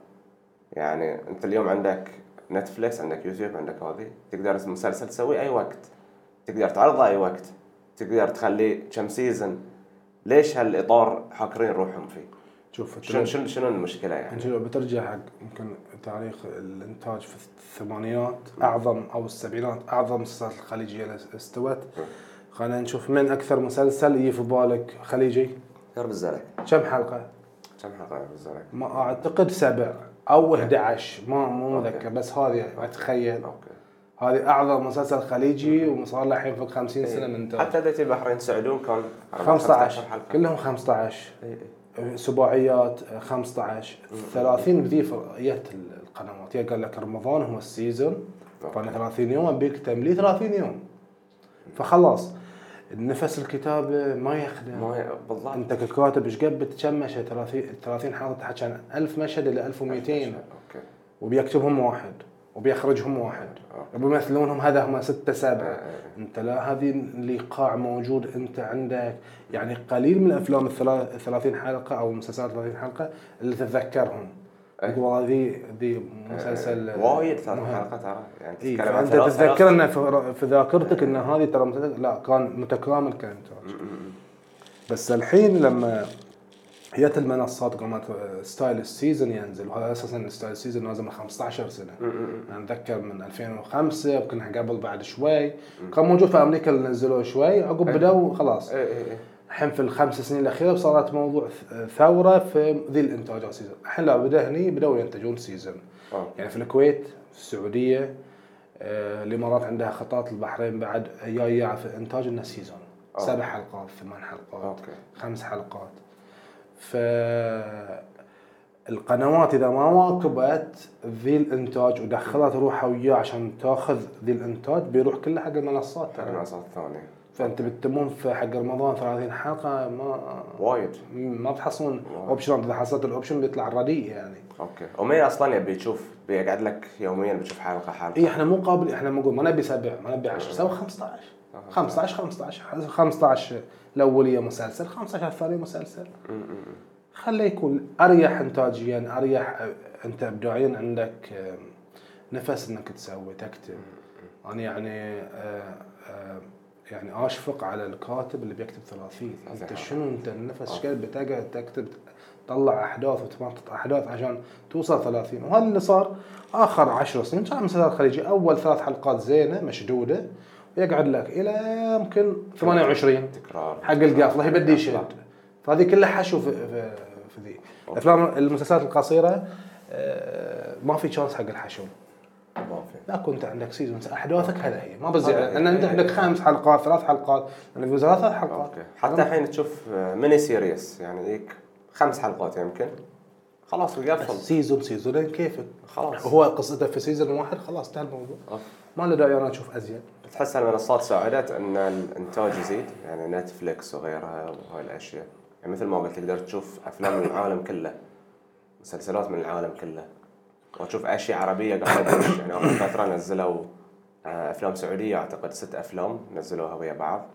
Speaker 2: يعني أنت اليوم عندك نتفليكس عندك يوتيوب عندك هذه تقدر المسلسل تسويه أي وقت. تقدر تعرضه أي وقت. تقدر تخليه كم season ليش هالإطار حاكرين روحهم فيه؟
Speaker 3: شوف
Speaker 2: شنو شنو شنو المشكلة يعني؟
Speaker 3: أنت لو بترجع حق يمكن تاريخ الإنتاج في الثمانينات اعظم أو السبعينات أعظم المسلسلات الخليجيه اللي استوت. خلينا نشوف من أكثر مسلسل يجي في بالك خليجي؟
Speaker 2: غير بالزلك.
Speaker 3: كم حلقة؟
Speaker 2: كم حلقة بالزلك؟
Speaker 3: ما أعتقد سبع أو 11 ما مو متذكر بس هذه أتخيل.
Speaker 2: أوكي.
Speaker 3: هذه أعظم مسلسل خليجي وصار له الحين فوق 50 سنة من انتاج
Speaker 2: حتى ديتي البحرين تساعدون كان
Speaker 3: 15
Speaker 2: حلقة.
Speaker 3: كلهم 15
Speaker 2: إي إي.
Speaker 3: سباعيات 15 30 بذي فرقيات القنوات. يا قال لك رمضان هو ال season. فأنا 30 يوم أبيك تملي 30 يوم. فخلاص. النفس الكتابه ما يخدم.
Speaker 2: ما هي بالضبط.
Speaker 3: انت ككاتب إيش قد كم مشهد 30 30 حلقه تحكي عن 1000 مشهد إلى 1200
Speaker 2: أوكي.
Speaker 3: وبيكتبهم واحد وبيخرجهم واحد. وبيمثلونهم هذا هم ستة سبعة. انت لا هذه الايقاع موجود انت عندك. يعني قليل من الأفلام الثلا- 30 حلقة أو المسلسلات 30 حلقة اللي تتذكرهم. تقول والله ذي ذي مسلسل
Speaker 2: وايد ثلاث
Speaker 3: مهم.
Speaker 2: حلقات ترى يعني
Speaker 3: اي
Speaker 2: تتكلم ثلاث-
Speaker 3: تتذكر انه في- ذاكرتك إن هذه ترى لا كان متكامل كانتاج بس الحين لما جت المنصات قامت style ال season ينزل وهذا أساسا style ال season نازل من 15 سنة. أنا أتذكر من 2005 يمكن قبل بعد شوي. كان موجود في أمريكا اللي نزلوه شوي. عقب بدأوا خلاص.
Speaker 2: اي اي اي
Speaker 3: الحين في الخمس سنين الأخيرة صارت موضوع ثورة في ذي الانتاجات season الحين لا بدأ هني بدأوا ينتجون season
Speaker 2: أوكي.
Speaker 3: يعني في الكويت في السعودية آه، الإمارات عندها خطات البحرين بعد جاية في إنتاج انه season
Speaker 2: أوه.
Speaker 3: سبع حلقات ثمان حلقات
Speaker 2: أوكي.
Speaker 3: خمس حلقات. ف القنوات إذا ما واكبت ذي الانتاج ودخلت روحها وياه عشان تاخذ ذي الانتاج بيروح كله حق المنصات ترى.
Speaker 2: المنصات الثانية.
Speaker 3: فأنت بتمون في حق رمضان 30 حلقة ما
Speaker 2: وايد.
Speaker 3: ما بتحصلون
Speaker 2: واو.
Speaker 3: option إذا حصلت ال option بيطلع رديء يعني.
Speaker 2: أوكي. ومين أصلا يبي يشوف بيقعد لك يوميا بتشوف حلقة حلقة؟
Speaker 3: اي إحنا مو قابل إحنا نقول ما نبي سبع ما نبي 10 سوي 15 15 15 15 الاوليه مسلسل 15 الثانية مسلسل. خليه يكون أريح انتاجيا أريح أنت ابداعيا عندك آه، نفس إنك تسوي تكتب. أنا يعني آه، آه، يعني اشفق على الكاتب اللي بيكتب 30 أنت شنو أنت النفس؟ إيش قد بتقعد تكتب تطلع أحداث وتمطط أحداث عشان توصل 30 وهذا اللي صار آخر 10 سنين. كان مسلسل خليجي أول ثلاث حلقات زينة مشدودة ويقعد لك إلى يمكن 28
Speaker 2: تكرار.
Speaker 3: حق القافلة. يبدي يشد فهذه كلها حشو في في, في ذي. الافلام المسلسلات القصيرة آه، ما في chance حق الحشو. لا كنت عندك seasons أحداثك هذا هي ما بزيادة لأن انت عندك خمس حلقات ثلاث حلقات. أنا في ثلاث حلقات.
Speaker 2: حتى الحين تشوف mini series يعني ذيك خمس حلقات يمكن. خلاص ويقفل
Speaker 3: season season ين كيفك
Speaker 2: خلاص.
Speaker 3: هو قصته في season واحد؟ خلاص انتهى الموضوع. ما له داعي أنا أشوف أزيد.
Speaker 2: تحس المنصات ساعدت إن الإنتاج يزيد؟ يعني نتفليكس وغيرها وهاي الأشياء. يعني مثل ما قلت تقدر تشوف أفلام من العالم كله مسلسلات من العالم كله. وتشوف اشياء عربية قاعدة تدش يعني اخر فترة نزلوا آه، أفلام سعودية أعتقد ست أفلام نزلوها ويا بعض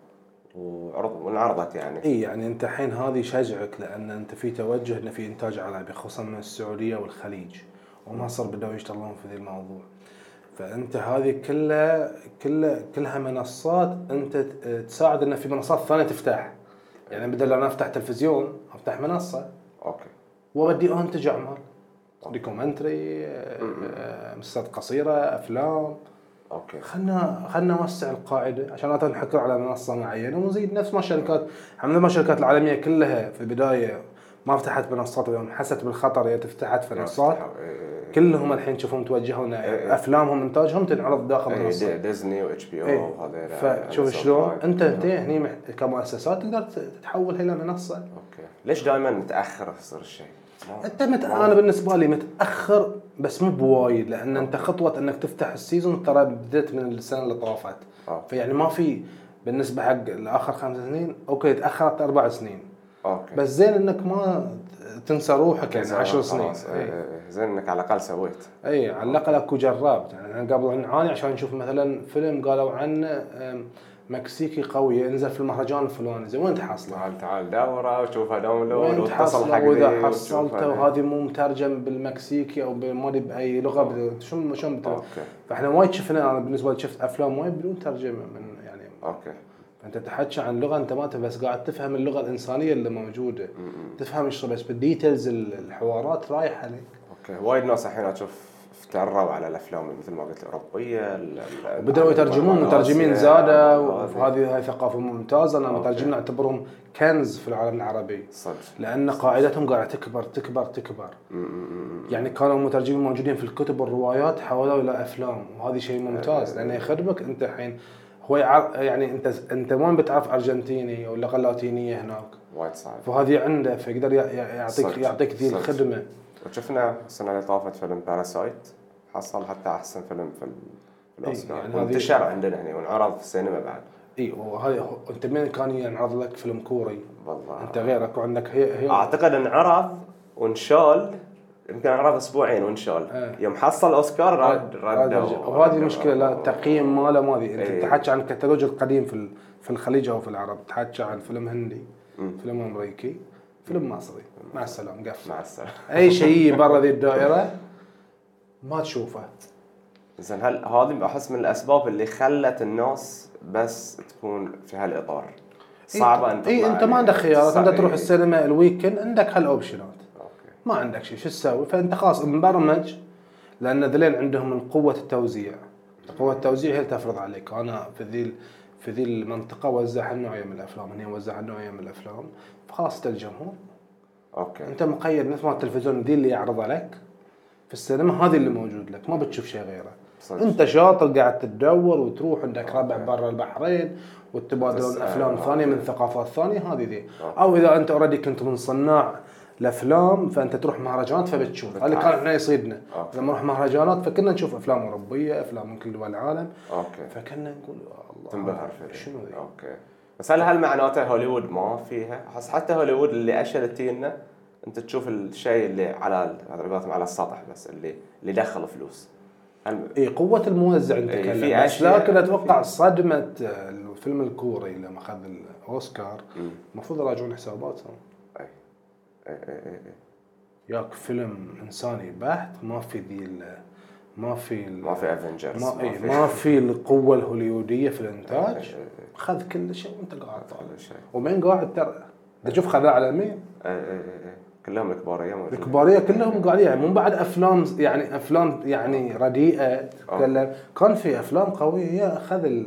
Speaker 2: وعرض وانعرضت يعني.
Speaker 3: إي يعني أنت الحين هذه يشجعك لأن أنت في توجه انه في إنتاج عربي خصوصا من السعودية والخليج ومصر بدأوا يشتغلون في ذي الموضوع. فأنت هذه كلها كلها كلها منصات أنت تساعد إن في منصات ثانية تفتح. يعني بدل أنا أفتح تلفزيون أفتح منصة.
Speaker 2: أوكي.
Speaker 3: وابدي أنتج أعمال. documentary آه، مسلسلات قصيرة أفلام.
Speaker 2: أوكي.
Speaker 3: خلنا خلنا نوسع القاعدة عشان لا نحكر على منصة معينة ونزيد نفس ما الشركات مثل ما الشركات العالمية كلها في البداية ما فتحت منصات ويوم حست بالخطر هي فتحت منصات
Speaker 2: إيه،
Speaker 3: كلهم الحين تشوفهم توجهوا ان أفلامهم إنتاجهم تنعرض داخل
Speaker 2: إيه، دي- ديزني
Speaker 3: و
Speaker 2: HBO وهذيلا.
Speaker 3: فشوف شلون. انت أنت هني كمؤسسات تقدر تتحولها إلى منصة.
Speaker 2: أوكي. ليش دائما متأخر يصير الشيء؟
Speaker 3: أنت مت... أنا بالنسبة لي متأخر بس مو بوايد لأن أنت خطوة أنك تفتح ال season ترى بديت من السنة اللي طافت.
Speaker 2: آه.
Speaker 3: فيعني ما في بالنسبة حق الآخر خمس سنين أوكي تأخرت أربع سنين.
Speaker 2: أوكي.
Speaker 3: بس زين إنك ما تنسى روحك يعني عشر سنين.
Speaker 2: خلاص، إيه، إيه، زين إنك على الأقل سويت.
Speaker 3: اي على الأقل أكو جربت. يعني أنا قبل نعاني عشان نشوف مثلا فيلم قالوا عنه مكسيكي قوي ينزل في المهرجان الفلاني. زين وين تحصله؟
Speaker 2: تعال تعال دوره وشوفها download
Speaker 3: وين
Speaker 2: واتصل حق وإذا
Speaker 3: حصلته. وهذه مو مترجم بالمكسيكي أو ما ادري بأي لغة بت-
Speaker 2: أوكي.
Speaker 3: فإحنا وايد شفنا أنا بالنسبة لي شفت أفلام وايد بدون ترجمة من يعني
Speaker 2: أوكي.
Speaker 3: أنت تحكي عن لغة أنت ما بس قاعد تفهم اللغة الإنسانية اللي موجودة. تفهم إيش بس بال details الحوارات رايحة عليك
Speaker 2: أوكي. وايد ناس الحين أشوف افتروا على الأفلام مثل ما قلت الأوروبية ال- ال-
Speaker 3: بدأوا يترجمون مترجمين
Speaker 2: هذه.
Speaker 3: وهذه هاي ثقافة ممتازة. أنا
Speaker 2: أوكي.
Speaker 3: المترجمين نعتبرهم كنز في العالم العربي.
Speaker 2: صدق.
Speaker 3: لأن قاعدتهم قاعدة تكبر تكبر تكبر. يعني كانوا المترجمين موجودين في الكتب والروايات حولوا إلى أفلام وهذه شيء ممتاز. لأنه يخدمك أنت الحين هو. يعني أنت أنت وين بتعرف أرجنتيني ولا لغة لاتينية هناك؟
Speaker 2: وايد صعب.
Speaker 3: فهذه عنده فيقدر يعطيك. يعطيك ذي
Speaker 2: صدق.
Speaker 3: الخدمة.
Speaker 2: وشفنا السنة اللي طافت فيلم باراسايت حصل حتى أحسن فيلم في في الأوسكار.
Speaker 3: يعني هذه-
Speaker 2: وانتشر عندنا هنا وانعرض في السينما بعد.
Speaker 3: اي وهذا أنت مين كان ينعرض لك فيلم كوري؟
Speaker 2: والله.
Speaker 3: أنت غيرك وعندك هي هي
Speaker 2: أعتقد انعرض وانشال يمكن انعرض أسبوعين وانشال
Speaker 3: إيه.
Speaker 2: يوم حصل أوسكار رد رد
Speaker 3: وهذه المشكلة لا التقييم ماله ما ذي أنت
Speaker 2: إيه.
Speaker 3: تحكي عن الكتالوج القديم في في الخليج أو في العرب. تحكي عن فيلم هندي فيلم أمريكي فيلم مصري. مع السلامة قفل.
Speaker 2: مع السلامة.
Speaker 3: أي شيء برا ذي الدائرة. ما تشوفه.
Speaker 2: زين هل هذه أحس من الأسباب اللي خلت الناس بس تكون في هالإطار؟ صعبة انت
Speaker 3: اي إنت ما. عندك خيارات.
Speaker 2: أنت.
Speaker 3: تروح السينما ال weekend عندك هال
Speaker 2: options.
Speaker 3: ما عندك شيء. شو تسوي؟ فأنت خلاص مبرمج لأن ذلين عندهم من قوة التوزيع. قوة التوزيع هي اللي تفرض عليك. أنا في ذي في ذي المنطقة وزع هالنوعيه من الأفلام. هنا وزع هالنوعيه من الأفلام. فخلاص انت الجمهور
Speaker 2: okay.
Speaker 3: أنت مقيد مثل ما التلفزيون ذي اللي يعرضها لك في السينما هذه اللي موجود لك ما بتشوف شيء غيره
Speaker 2: صدق.
Speaker 3: انت شاطر قاعد تدور وتروح عندك ربع برا البحرين وتبادلون
Speaker 2: تسأل.
Speaker 3: أفلام
Speaker 2: okay.
Speaker 3: ثانية من ثقافات ثانية هذه ذي. أو إذا أنت already كنت من صناع الأفلام فأنت تروح مهرجانات فبتشوف هذا اللي كان. إحنا يصيدنا
Speaker 2: okay.
Speaker 3: لما نروح مهرجانات فكنا نشوف أفلام أوروبية أفلام من كل دول العالم
Speaker 2: okay
Speaker 3: فكنا نقول يا الله
Speaker 2: تنبهر فيه
Speaker 3: شنو ذي
Speaker 2: okay بس هل هل معناته هوليوود ما فيها؟ أحس حتى هوليوود اللي اشل تينا أنت تشوف الشيء اللي على على قولتهم على السطح بس اللي اللي دخل فلوس.
Speaker 3: اي قوة الموزع
Speaker 2: إي،
Speaker 3: نتكلم
Speaker 2: في
Speaker 3: بس لكن أتوقع صدمة آه، الفيلم الكوري لما أخذ
Speaker 2: الأوسكار.
Speaker 3: المفروض يراجعون حساباتهم
Speaker 2: اي اي اي.
Speaker 3: ياك فيلم إنساني بحت ما في ذي ما في
Speaker 2: ما في Avengers
Speaker 3: ما, إيه ما في القوة الهوليودية في الإنتاج. خذ كل شيء وأنت قاعد طالع. ومين قاعد ترى؟ انت شوف خذاه على مين؟
Speaker 2: اي اي أي. كلهم الكباريه موجودين
Speaker 3: الكبارية كلهم قاعدين يعني مو بعد أفلام يعني أفلام يعني رديئة تتكلم. كان في أفلام قوية يا أخذ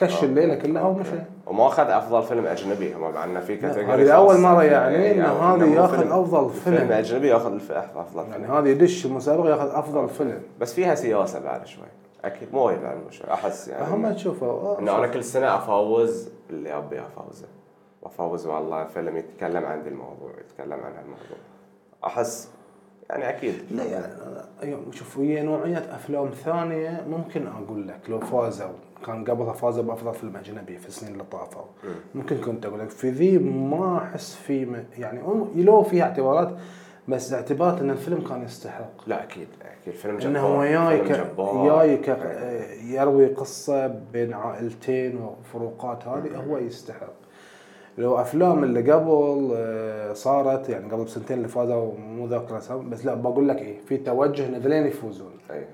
Speaker 3: كش الليلة كلها ومشى
Speaker 2: وما أخذ أفضل فيلم أجنبي. هم مع انه في category
Speaker 3: هذه أول
Speaker 2: خاصة.
Speaker 3: مرة
Speaker 2: إيه،
Speaker 3: يعني إن
Speaker 2: يعني
Speaker 3: هذا ياخذ أفضل فيلم.
Speaker 2: فيلم. أجنبي ياخذ الف- أفضل
Speaker 3: يعني
Speaker 2: فيلم
Speaker 3: هذا يدش المسابقه ياخذ أفضل فيلم.
Speaker 2: بس فيها سياسة بعد شوي. أكيد مو وايد بعد شوي أحس يعني
Speaker 3: هم تشوفوا
Speaker 2: إنه أنا كل سنة أفوز اللي أبي أفوزه. وأفوز والله فيلم يتكلم عن الموضوع يتكلم عن هالموضوع. أحس يعني أكيد.
Speaker 3: لا يعني أيوة، شوف هي نوعية أفلام ثانية ممكن أقول لك لو فازوا كان قبلها فازوا بأفضل فيلم أجنبي في السنين اللي طافوا. ممكن كنت أقول لك في ذي ما أحس في يعني لو فيها اعتبارات بس اعتبارات أن الفيلم كان يستحق.
Speaker 2: لا أكيد أكيد. فيلم جبار
Speaker 3: انه هو جاي
Speaker 2: فيلم
Speaker 3: ك-
Speaker 2: جبار.
Speaker 3: جاي ك- يروي قصة بين عائلتين وفروقات هذه هو يستحق. لو أفلام اللي قبل آه، صارت يعني قبل بسنتين اللي فازوا مو ذاكر بس لا بقول لك إيه في توجه ان ذلين يفوزون.
Speaker 2: أي.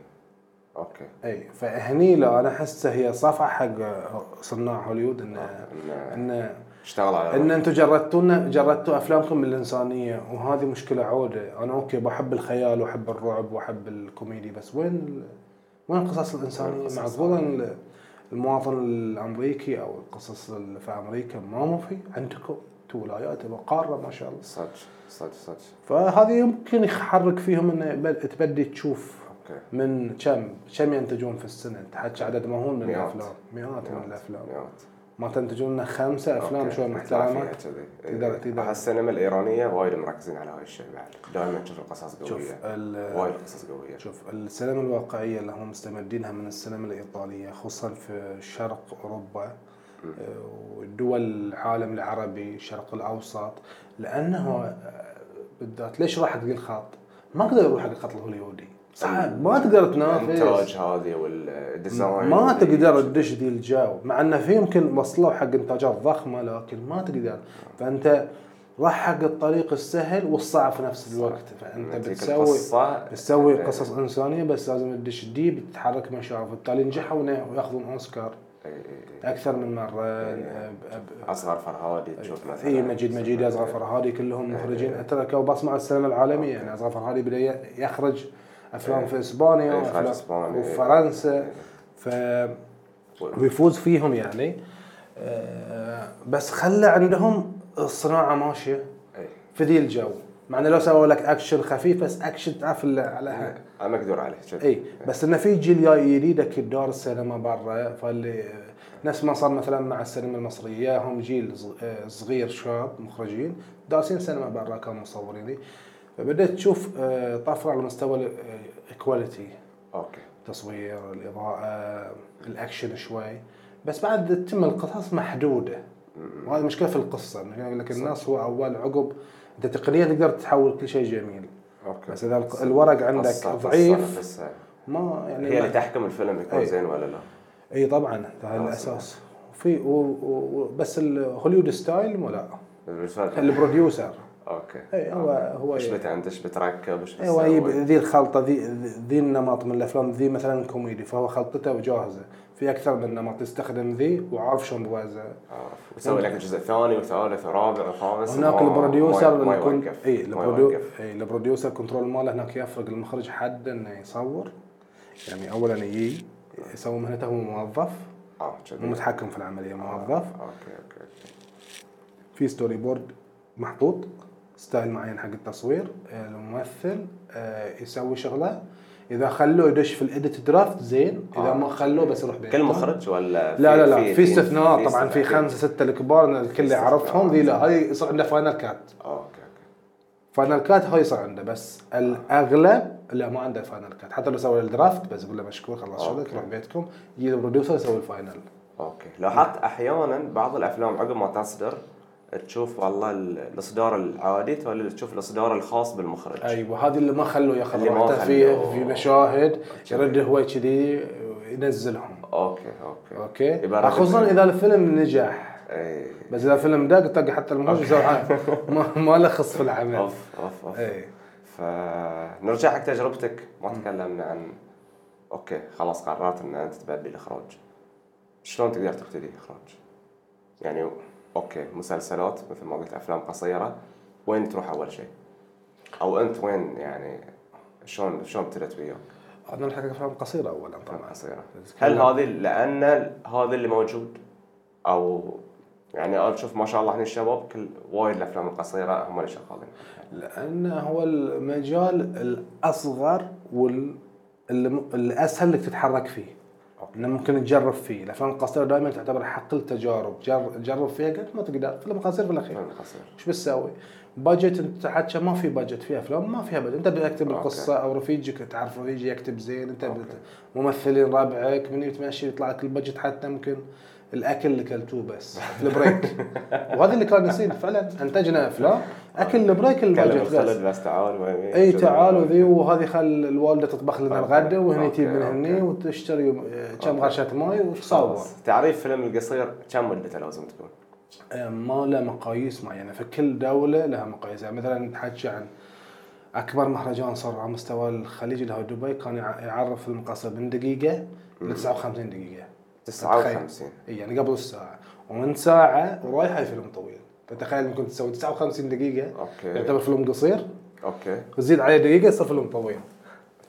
Speaker 2: okay.
Speaker 3: أي. فهني لا أنا احسها هي صفعه حق صناع هوليوود ان
Speaker 2: إنه
Speaker 3: إن
Speaker 2: اشتغل على
Speaker 3: إن أنتم جردتونا جردتوا أفلامكم من الإنسانية وهذه مشكلة عودة. أنا okay بحب الخيال وأحب الرعب وأحب الكوميدي بس وين ال- وين القصص
Speaker 2: الإنسانية؟
Speaker 3: معقوله المواطن الأمريكي أو القصص اللي في أمريكا ما في عندكم أنتم ولايات قارة ما شاء الله.
Speaker 2: صدق صدق صدق.
Speaker 3: فهذه يمكن يحرك فيهم يبد- تبدي تشوف من كم كم ينتجون في السنة. تحكي عدد مهول من
Speaker 2: مئات.
Speaker 3: الأفلام. مئات من الأفلام.
Speaker 2: مئات.
Speaker 3: ما تنتجون لنا خمسة
Speaker 2: أفلام.
Speaker 3: شوي
Speaker 2: محترمة كذي.
Speaker 3: تقدر-. تقدر.
Speaker 2: السينما الإيرانية وايد مركزين على هاي الشيء بعد دائما تشوف القصص
Speaker 3: شوف
Speaker 2: قويه
Speaker 3: ال-
Speaker 2: وايد قصص قوية
Speaker 3: شوف السينما الواقعية اللي هم مستمدينها من السينما الإيطالية خصوصا في شرق أوروبا آه، ودول العالم العربي الشرق الأوسط لأنه آه، بالذات ليش راح حق الخط؟ ما قدر يروح حق الخط الهوليودي صعب. ما تقدر تنافس.
Speaker 2: الانتاج هذه وال design
Speaker 3: ما تقدر تدش ذي الجو. مع إنه في يمكن وصلوا حق إنتاجات ضخمة لكن ما تقدر. فأنت راح حق الطريق السهل والصعب في نفس الوقت.
Speaker 2: فأنت
Speaker 3: بتسوي
Speaker 2: القصة،
Speaker 3: بتسوي
Speaker 2: إيه.
Speaker 3: قصص إنسانية بس لازم تدش deep تتحرك مشاعر. فبالتالي نجحوا ويأخذون أوسكار.
Speaker 2: إيه، إيه،.
Speaker 3: أكثر من
Speaker 2: مرة. أصغر فرهادي تشوف مثلا.
Speaker 3: اي مجيد مجيد أصغر فرهادي كلهم مخرجين. تركوا بصمه على السينما العالمية. يعني أصغر فرهادي بدأ يخرج أفلام في إسبانيا
Speaker 2: إيه، خارج
Speaker 3: وأفلام-
Speaker 2: إسبانيا، إيه.
Speaker 3: وفرنسا ف ويفوز فيهم يعني. آه، بس خلى عندهم الصناعه ماشية
Speaker 2: إيه.
Speaker 3: في ذي الجو. مع إنه لو سووا لك أكشن خفيف بس أكشن تعرف على
Speaker 2: مقدور عليه
Speaker 3: اي بس إنه في جيل جاي جديد أكيد دار السينما برا فاللي نفس ما صار مثلا مع السينما المصرية هم جيل آه، صغير شاب مخرجين دارسين سينما برا كانوا مصورين فبدأت تشوف آه، طفره على مستوى ال
Speaker 2: quality okay.
Speaker 3: التصوير الإضاءة الأكشن شوي. بس بعد تتم القصص محدودة. وهذه مشكلة في القصة. إنه يقول لك الناس هو أول عقب. أنت تقنيا تقدر تحول كل شيء جميل.
Speaker 2: okay.
Speaker 3: بس إذا الق- الورق عندك
Speaker 2: قصة- قصة
Speaker 3: ضعيف
Speaker 2: نفسها.
Speaker 3: ما يعني
Speaker 2: هي اللي تحكم الفيلم يكون
Speaker 3: إيه.
Speaker 2: زين ولا لا.
Speaker 3: اي طبعا هذا الأساس. وفي و... و... بس ال Hollywood style مو لا.
Speaker 2: بالفعل.
Speaker 3: ال
Speaker 2: producer. okay.
Speaker 3: اي هو هو
Speaker 2: إيش بتعند إيش بتركب؟ إيش
Speaker 3: هو يجيب
Speaker 2: بتسوي؟
Speaker 3: ذي الخلطة ذي ذي النمط من الأفلام ذي مثلا كوميدي فهو خلطته وجاهزة. في أكثر من نمط يستخدم ذي وعارف شلون بوزع
Speaker 2: عارف ويسوي لك الجزء الثاني وثالث ورابع وخامس.
Speaker 3: هناك
Speaker 2: ال
Speaker 3: producer يكون اي اي ال producer control ماله هناك يفرق المخرج حد إنه يصور. يعني اولا يجي يسوي مهنته هو موظف.
Speaker 2: آه
Speaker 3: مو متحكم في العملية موظف.
Speaker 2: okay okay okay.
Speaker 3: في storyboard محطوط. style معين حق التصوير آه، الممثل آه، يسوي شغلة. إذا خلوه يدش في ال edit draft زين. إذا
Speaker 2: آه.
Speaker 3: ما خلوه بس يروح بيته.
Speaker 2: كل مخرج ولا
Speaker 3: لا لا لا في
Speaker 2: تيم؟
Speaker 3: استثناء. طبعا في. خمسة سته الكبار الكل. يعرفهم. ذي لا هاي يصير عنده final cut
Speaker 2: okay okay.
Speaker 3: final cut هاي يصير عنده بس الأغلب لا ما عنده final cut حتى لو سوى ال draft بس يقول له مشكور خلص شغلك. روح بيتكم. يجي ال producer يسوي ال
Speaker 2: final okay. لاحظت أحيانا بعض الأفلام عقب ما تصدر تشوف والله ال- الاصدار العادي ولا تشوف الاصدار الخاص بالمخرج.
Speaker 3: أيوه هذه اللي ما خلوه ياخذ راحته
Speaker 2: خلوه.
Speaker 3: في مشاهد يرد هو كذي ينزلهم.
Speaker 2: okay
Speaker 3: okay.
Speaker 2: okay.
Speaker 3: خصوصا إذا الفيلم نجح.
Speaker 2: اي
Speaker 3: بس إذا الفيلم دق طق حتى المخرج. ما ما له خص في العمل.
Speaker 2: أوف أوف أوف.
Speaker 3: اي
Speaker 2: فنرجع حق تجربتك. ما تكلمنا عن okay خلاص قررت إن أنت تبدي الاخراج شلون تقدر تبتدي إخراج؟ يعني okay مسلسلات مثل ما قلت أفلام قصيرة. وين تروح أول شيء؟ أو أنت وين يعني شلون شلون ابتدت وياك؟
Speaker 3: أنا ألحق أفلام قصيرة اولا طبعا.
Speaker 2: قصيرة. هل هذه لأن هذا اللي موجود؟ أو يعني أنا أشوف ما شاء الله هنا الشباب كل وايد الأفلام القصيرة هم اللي شغالين.
Speaker 3: لأن هو المجال الأصغر وال الاسهل إنك تتحرك فيه. إنه ممكن تجرب فيه. الافلام القصيره دائما تعتبر حقل تجارب جر- جرب فيها قد ما تقدر. فيلم قصير في الأخير.
Speaker 2: فيلم قصير.
Speaker 3: إيش بتسوي؟ budget أنت حتى ما في budget في أفلام ما فيها budget. أنت بتكتب. القصة أو رفيجك تعرف رفيجي يكتب زين. أنت بت... ممثلين ربعك من يتمشي يطلع لك ال budget حتى ممكن. الأكل اللي كلتوه بس. في ال break. وهذا اللي كان يصير فعلا أنتجنا افلام أكل ال
Speaker 2: break
Speaker 3: ال budget
Speaker 2: بس. بس تعال
Speaker 3: إي تعال وذي. وهذه خل الوالدة تطبخ لنا. الغداء وهني تجيب من. هني وتشتري آه، كم. غرشه ماي وتصور.
Speaker 2: تعريف فيلم القصير كم مدته لازم تكون؟
Speaker 3: ما له مقاييس معينة. فكل دولة لها مقاييس. يعني مثلا نحكي عن أكبر مهرجان صار على مستوى الخليج اللي هو دبي كان يع- يعرف المقاس من دقيقة ل 59 دقيقة.
Speaker 2: 59
Speaker 3: إي يعني قبل الساعة. ومن ساعة ورايحه فيلم طويل. فتخيل ممكن تسوي 59 دقيقة.
Speaker 2: okay.
Speaker 3: يعتبر فيلم قصير.
Speaker 2: okay.
Speaker 3: وتزيد عليه دقيقة يصير فيلم طويل.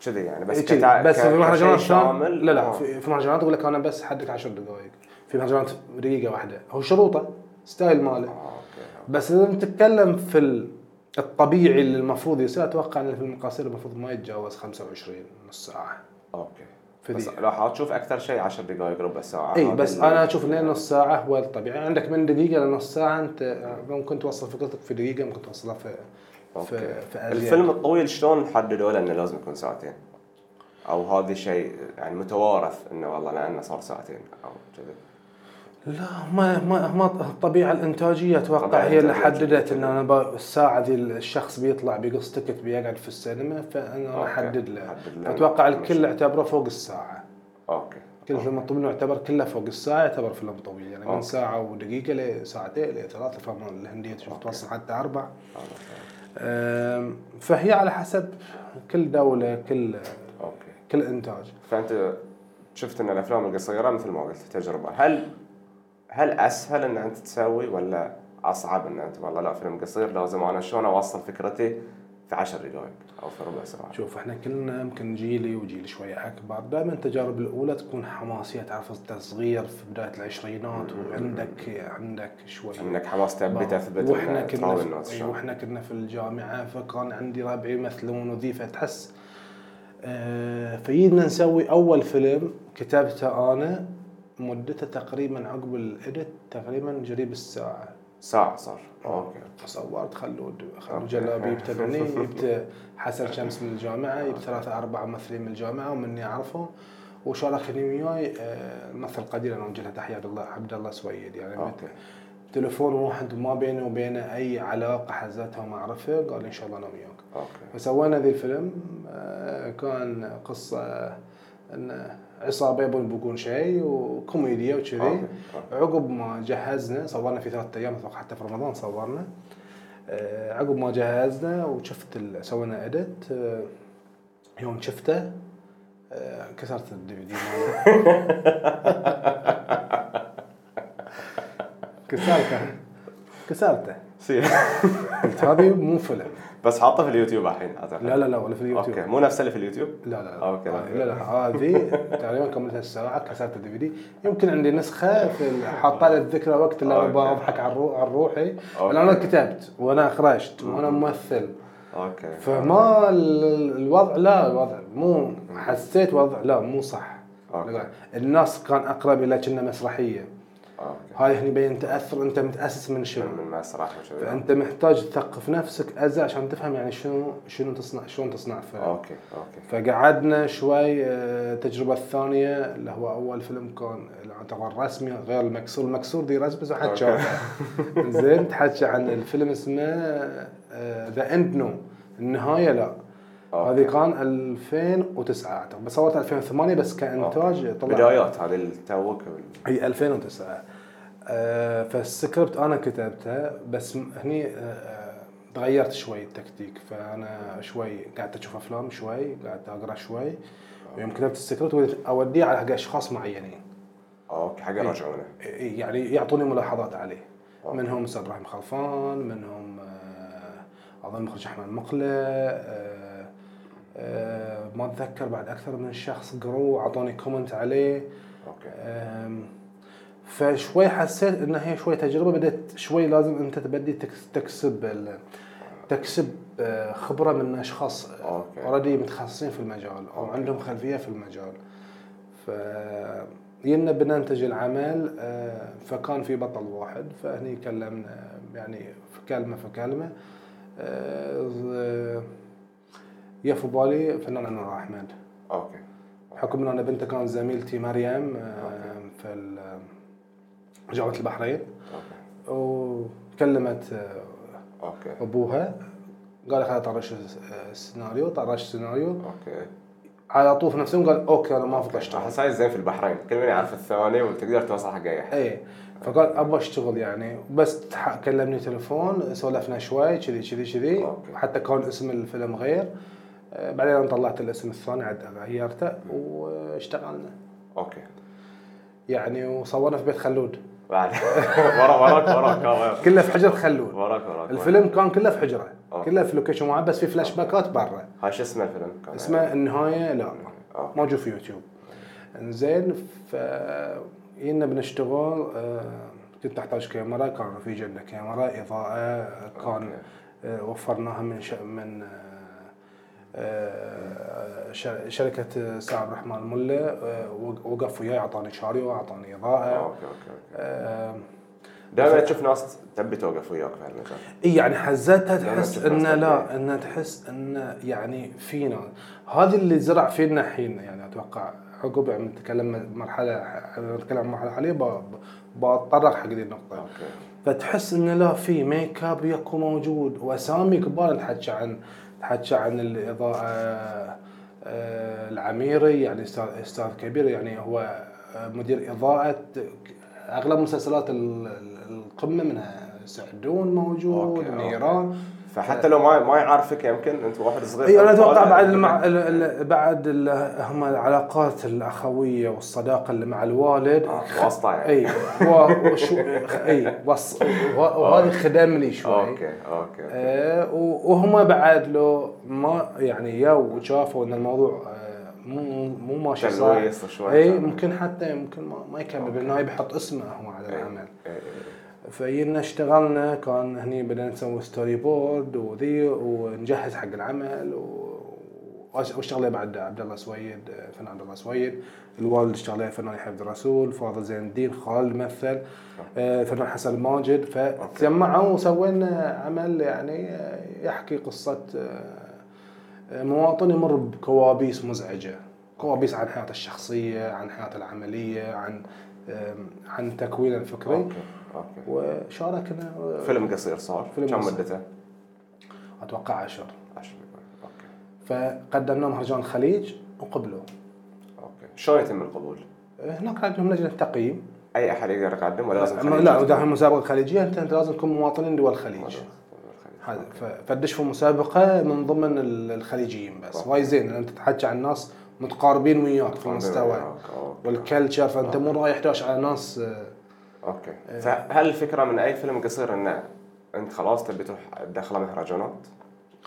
Speaker 2: كذي يعني بس. كتع...
Speaker 3: بس
Speaker 2: ك-
Speaker 3: في شلون؟
Speaker 2: شامل.
Speaker 3: لا لا
Speaker 2: آه.
Speaker 3: في, في المهرجانات يقول لك أنا بس حدك 10 دقائق في مهرجانات دقيقة واحدة. هو شروطه style ماله.
Speaker 2: آه،
Speaker 3: بس إذا نتكلم في ال- الطبيعي اللي المفروض يصير أتوقع إن الفيلم القصير المفروض ما يتجاوز 25 نص ساعة.
Speaker 2: أوكي.
Speaker 3: في
Speaker 2: بس. لو حتشوف أكثر شيء 10 دقائق ربع ساعه إي
Speaker 3: بس أنا أشوف لين نص ساعة هو الطبيعي عندك من دقيقة لنص ساعة أنت ممكن توصل فكرتك في دقيقة ممكن توصلها في في, في.
Speaker 2: الفيلم الطويل شلون حددوا له إنه لازم يكون ساعتين؟ أو هذا شيء يعني متوارث إنه والله لأنه صار ساعتين أو كذي
Speaker 3: لا ما ما ما الطبيعه الإنتاجية
Speaker 2: أتوقع
Speaker 3: هي اللي. حددت ان أنا الساعة ذي الشخص بيطلع بيقص ticket بيقعد في السينما فأنا
Speaker 2: okay.
Speaker 3: أحدد له. أتوقع الكل اعتبره فوق الساعة.
Speaker 2: okay.
Speaker 3: كل فيلم طويل يعتبر كله فوق الساعة يعتبر فيلم طويل. يعني من
Speaker 2: okay.
Speaker 3: ساعة ودقيقة لساعتين لثلاث افلام الهنديه تشوف توصل حتى أربع فهي على حسب كل دولة كل
Speaker 2: أوكي.
Speaker 3: كل إنتاج.
Speaker 2: فأنت شفت إن الأفلام القصيرة مثل ما قلت تجربة. هل هل أسهل إن أنت تسوي ولا أصعب إن أنت؟ والله لا فيلم قصير لازم أنا شلون أوصل فكرتي في 10 دقائق أو في ربع ساعة.
Speaker 3: شوف إحنا كلنا يمكن جيلي وجيل شوية أكبر. دائما التجارب الأولى تكون حماسية تعرف انت صغير في بداية العشرينات وعندك عندك شوي
Speaker 2: انك حماس تبي تثبت وإحنا
Speaker 3: كنا في. وإحنا كنا في الجامعة فكان عندي ربعي يمثلون وذي فتحس آه، فبدينا نسوي أول فيلم كتبته أنا مدته تقريبا عقب ال edit تقريبا قريب الساعة.
Speaker 2: ساعة صار. okay.
Speaker 3: صورت خلود خلود
Speaker 2: okay.
Speaker 3: جلابي يبتبعني جبت حسن شمس من الجامعة جبت ثلاثة أربعة ممثلين من الجامعة ومني أعرفهم. وشاركني وياي آه، الممثل قدير أنا أوجه له تحية عبد الله عبد الله سويد. يعني
Speaker 2: okay.
Speaker 3: تليفون واحد ما بيني وبينه أي علاقة حزتها ومعرفة قال لي إن شاء الله أنا وياك.
Speaker 2: okay.
Speaker 3: فسوينا ذي الفيلم آه، كان قصة ان عصابة يبون يبقون شيء وكوميديا وكذي. عقب ما جهزنا صورنا في ثلاثة أيام أتوقع حتى في رمضان صورنا. آه، عقب ما جهزنا وشفت سوينا edit يوم شفته آه، كسرت ال DVD كسرته. كسرته. هذه مو فيلم.
Speaker 2: بس حاطه في اليوتيوب الحين أعتقد.
Speaker 3: لا لا لا ولا في اليوتيوب.
Speaker 2: okay مو نفس اللي في اليوتيوب؟
Speaker 3: لا لا لا.
Speaker 2: okay.
Speaker 3: آه، لا لا هذه تقريبا كملتها الساعة كسرت ال DVD يمكن عندي نسخة في حاطة لي الذكرى وقت اللي
Speaker 2: أنا.
Speaker 3: بضحك على روحي. أنا كتبت وأنا اخرجت وأنا ممثل.
Speaker 2: okay.
Speaker 3: فما ال- الوضع لا الوضع مو حسيت وضع لا مو صح.
Speaker 2: okay.
Speaker 3: الناس كان أقرب إلى كنا مسرحية.
Speaker 2: okay
Speaker 3: هاي هني بين تأثر أنت متأسس من شنو؟
Speaker 2: من مسرح
Speaker 3: فأنت محتاج تثقف نفسك أزا عشان تفهم يعني شنو شنو تصنع شلون تصنع فيلم.
Speaker 2: أوكي أوكي.
Speaker 3: فقعدنا شوي آه، التجربه الثانية اللي هو أول فيلم كان يعتبر رسمي غير المكسور. المكسور دي رسمي حد. شافه زين تحكي عن الفيلم اسمه ذا اند نو. النهاية لا. هذه كان 2009 أعتقد. بس صورت 2008 بس كانتاج طلع.
Speaker 2: بدايات هذه التوك
Speaker 3: هي 2009 آه، فالسكريبت أنا كتبته بس هني آه، تغيرت شوي التكتيك. فأنا شوي قعدت أشوف أفلام شوي قعدت أقرأ شوي. ويوم كتبت السكريبت أوديه على حق أشخاص معينين.
Speaker 2: okay حق يراجعونه
Speaker 3: يعني يعطوني ملاحظات عليه.
Speaker 2: okay.
Speaker 3: منهم أستاذ إبراهيم خلفان منهم آه، أظن مخرج أحمد مقله آه، آه، ما أتذكر بعد أكثر من شخص قروا اعطوني comment عليه okay فشوي حسيت إن هي شوي تجربة بدأت شوي لازم أنت تبدي تكس- تكسب تكسب آه، خبرة من
Speaker 2: أشخاص.
Speaker 3: already متخصصين في المجال أو
Speaker 2: okay.
Speaker 3: عندهم خلفية في المجال ف ينا بننتج العمل آه، فكان في بطل واحد فهني كلمنا يعني في كلمة في كلمة آه، يا في بالي فنان أنور أحمد.
Speaker 2: okay.
Speaker 3: بحكم ان أنا بنته كانت زميلتي مريم آه، في جامعة البحرين.
Speaker 2: okay.
Speaker 3: وكلمت آه،
Speaker 2: okay.
Speaker 3: أبوها. قال خليني اطرش السيناريو طرش السيناريو
Speaker 2: okay.
Speaker 3: على طول في نفس اليوم قال okay أنا ما أفضل أشتغل.
Speaker 2: احس زين في البحرين. كل من يعرف الثاني وتقدر توصل حق اي احد
Speaker 3: اي فقال أبغى أشتغل يعني. بس كلمني تليفون سولفنا شوي كذي كذي كذي. حتى كان اسم الفيلم غير. آه، بعدين أنا طلعت الاسم الثاني عاد غيرته واشتغلنا.
Speaker 2: okay.
Speaker 3: يعني وصورنا في بيت خلود.
Speaker 2: بعد. ورا وراك وراك. آه،
Speaker 3: كله في حجره خلود.
Speaker 2: وراك وراك.
Speaker 3: الفيلم كان كله في حجره. كله في location واحد بس في فلاش باكات برا.
Speaker 2: هاي شو اسمه الفيلم؟ كان
Speaker 3: اسمه النهاية لا. موجود في يوتيوب. انزين ف ينا بنشتغل آه، كنت أحتاج كاميرا كان في عندنا كاميرا إضاءة كان. آه، وفرناها من. من آه، آه، شركة سعد الرحمن آه، وق- وقف وياي أعطاني شاريو اعطاني إضاءة.
Speaker 2: okay okay okay.
Speaker 3: آه،
Speaker 2: دائما تشوف ناس تبي توقف وياك في هالمجال
Speaker 3: إي يعني حزتها تحس
Speaker 2: نفس
Speaker 3: ان
Speaker 2: الفلسفة.
Speaker 3: لا ان تحس ان يعني فينا. هذا اللي زرع فينا الحين يعني أتوقع عقب يعني نتكلم مرحلة نتكلم عن مرحلة حالية بتطرق حق دي النقطة.
Speaker 2: أوكي.
Speaker 3: فتحس ان لا في ميك اب يكو موجود وأسامي كبار تحكي عن تحكي عن الإضاءة آه، العميري يعني أستاذ كبير يعني هو مدير إضاءة أغلب مسلسلات ال- ال- القمة منها سعدون موجود
Speaker 2: أوكي، أوكي. فحتى لو ما ما يعرفك يمكن أنت واحد صغير
Speaker 3: اي أنا
Speaker 2: أتوقع
Speaker 3: بعد المع... ال- ال- بعد ال... هم العلاقات الأخوية والصداقة اللي مع الوالد.
Speaker 2: آه، واسطة يعني.
Speaker 3: اي. وشو... اي وص... وه- وهذه خدمني شوي.
Speaker 2: أوكي أوكي
Speaker 3: آه و- وهم بعد لو ما يعني يا وشافوا إن الموضوع آه مو مو ماشي صح. اي. ممكن حتى ممكن ما, ما يكمل بالنهايه بيحط اسمه هو على
Speaker 2: إيه،
Speaker 3: العمل.
Speaker 2: إيه،
Speaker 3: فينا اشتغلنا كان هني بدنا نسوي ستوري بورد وذي ونجهز حق العمل و... واشتغل بعد عبد الله سويد فنان عبد الله سويد. الوالد اشتغل فنان عبد الرسول فاضل زين الدين خالد مثل. آه، فنان حسن الماجد. فتجمعوا وسوينا عمل يعني آه، يحكي قصة آه، مواطن يمر بكوابيس مزعجة. كوابيس عن حياته الشخصية عن حياته العملية عن عن تكوينه الفكري.
Speaker 2: okay. okay
Speaker 3: وشاركنا
Speaker 2: فيلم قصير صار
Speaker 3: فيلم
Speaker 2: كم. مدته؟
Speaker 3: أتوقع عشر
Speaker 2: 10 دقائق okay
Speaker 3: فقدمناه مهرجان الخليج وقبلوا
Speaker 2: okay شلون يتم القبول؟
Speaker 3: هناك عندهم لجنة تقييم
Speaker 2: أي أحد يقدر يقدم ولا لازم؟
Speaker 3: لا داخل المسابقه الخليجيه انت أنت لازم تكون مواطنين دول الخليج. هذا ف- فتدش في مسابقة من ضمن ال- الخليجيين بس. وايد زين لأن أنت تحكي عن ناس متقاربين وياك في المستوى.
Speaker 2: وال
Speaker 3: culture فأنت مو رايح داش على ناس آه،
Speaker 2: okay. فهل الفكرة من أي فيلم قصير انه أنت خلاص تبي تروح تدخله مهرجانات؟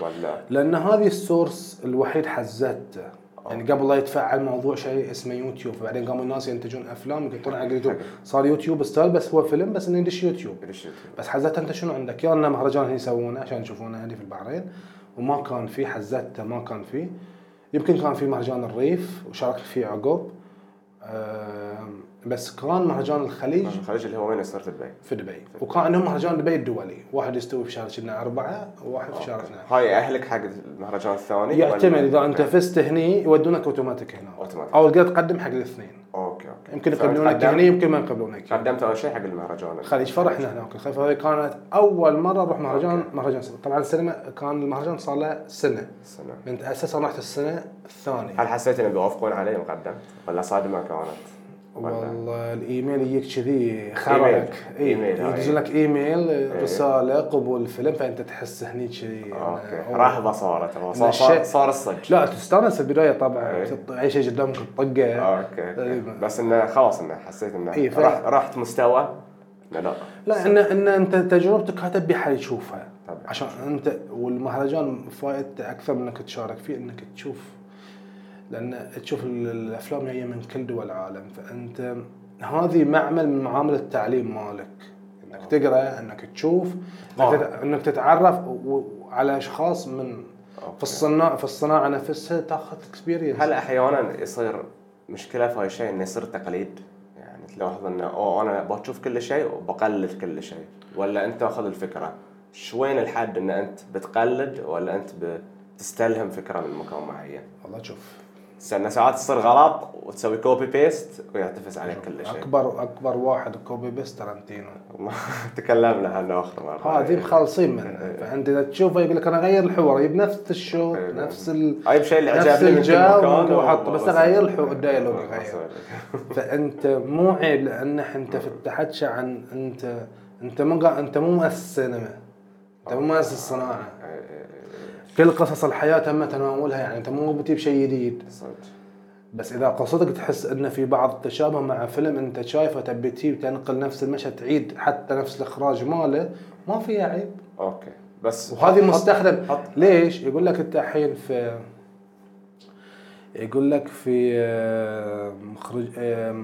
Speaker 2: ولا؟
Speaker 3: لأن هذه ال source الوحيد حزته يعني قبل لا يتفعل موضوع شيء اسمه يوتيوب. بعدين قاموا الناس ينتجون أفلام يقطون على اليوتيوب. صار YouTube style بس هو فيلم بس إنه يدش يوتيوب؟ بس حزتها. أنت شنو عندك؟ يا انه مهرجان هني يسوونه عشان يشوفونه هني في البحرين. وما كان في حزتها ما كان في. يمكن كان في مهرجان الريف وشاركت فيه عقب. بس كان مهرجان الخليج
Speaker 2: الخليج اللي هو وين يصير في دبي.
Speaker 3: في دبي. وكان عندهم مهرجان دبي الدولي. واحد يستوي في شهر كنا أربعة وواحد في شهر اثنين.
Speaker 2: هاي يأهلك حق المهرجان الثاني؟
Speaker 3: يعتمد. إذا أنت فزت هني يودونك أوتوماتيك هنا.
Speaker 2: أوتوماتيك.
Speaker 3: أو تقدر تقدم حق الاثنين.
Speaker 2: okay okay.
Speaker 3: يمكن يقبلونك هني يمكن ما يقبلونك
Speaker 2: قدمت أول شيء حق المهرجان.
Speaker 3: الخليج فرحنا هناك الخليج فهذه كانت أول مرة أروح مهرجان مهرجان سينما. طبعا السينما كان المهرجان صار له سنة.
Speaker 2: السنة
Speaker 3: من أساسا رحت السنة الثانية.
Speaker 2: هل حسيت إنه بيوافقون علي يوم قدمت ولا صادمة كانت؟
Speaker 3: والله الإيميل يجيك كذي
Speaker 2: إيميل.
Speaker 3: خرك اي
Speaker 2: إيميل، هاي.
Speaker 3: يدز لك إيميل رسالة قبول فيلم فأنت تحس هني كذي. أوكي.
Speaker 2: رهبه صارت صار, صار, صار الصج.
Speaker 3: لا تستانس البداية طبعا.
Speaker 2: إيه.
Speaker 3: أي شيء قدامك تطقه.
Speaker 2: أوكي
Speaker 3: إيه.
Speaker 2: بس إنه خلاص إنه حسيت إنه
Speaker 3: إيه،
Speaker 2: رحت مستوى؟ لا
Speaker 3: لا. ان إن أنت تجربتك هتبي حد يشوفها.
Speaker 2: طبعاً.
Speaker 3: عشان أنت والمهرجان فائدته أكثر من إنك تشارك فيه إنك تشوف لأن تشوف ال- الأفلام جاية من كل دول العالم فأنت هذه معمل من معامل التعليم مالك إنك تقرأ إنك تشوف إنك,
Speaker 2: آه.
Speaker 3: تتعرف على أشخاص من في الصناعه في الصناعة نفسها تاخذ اكسبيرينس
Speaker 2: هل أحيانا يصير مشكلة في هاي الشيء إنه يصير تقليد؟ يعني تلاحظ إنه أوه أنا بشوف كل شيء وبقلد كل شيء ولا أنت تأخذ الفكرة؟ شوين الحد إن أنت بتقلد ولا أنت بتستلهم فكرة من مكان معين؟
Speaker 3: والله شوف
Speaker 2: لأن ساعات تصير غلط وتسوي copy paste ويعتفس عليك كل شيء.
Speaker 3: اكبر أكبر واحد copy paste تارانتينو.
Speaker 2: تكلمنا عنه آخر مرة.
Speaker 3: هذه مخلصين منه. فأنت إذا تشوفه يقول لك أنا اغير الحوار يجيب نفس ال shot
Speaker 2: إيه.
Speaker 3: نفس ال
Speaker 2: اي شيء اللي
Speaker 3: نفس
Speaker 2: عجبني كل
Speaker 3: الجو وحط بس اغير الحو- ال
Speaker 2: dialogue
Speaker 3: اغير
Speaker 2: أسوي.
Speaker 3: فأنت مو عيب لأن أنت في التحكي عن انت أنت مو أنت مو مؤسس سينما. أنت مو مؤسس الصناعه كل قصص الحياة تم تناولها يعني أنت مو بتجيب شيء جديد. بس إذا قصتك تحس إن في بعض التشابه مع فيلم أنت شايفه تبي تجيب تنقل نفس المشهد تعيد حتى نفس الإخراج ماله ما فيها عيب
Speaker 2: okay. بس
Speaker 3: وهذه
Speaker 2: حط-
Speaker 3: مستخدم.
Speaker 2: حط
Speaker 3: ليش؟ يقول لك أنت الحين في يقول لك في آه، مخرج آه،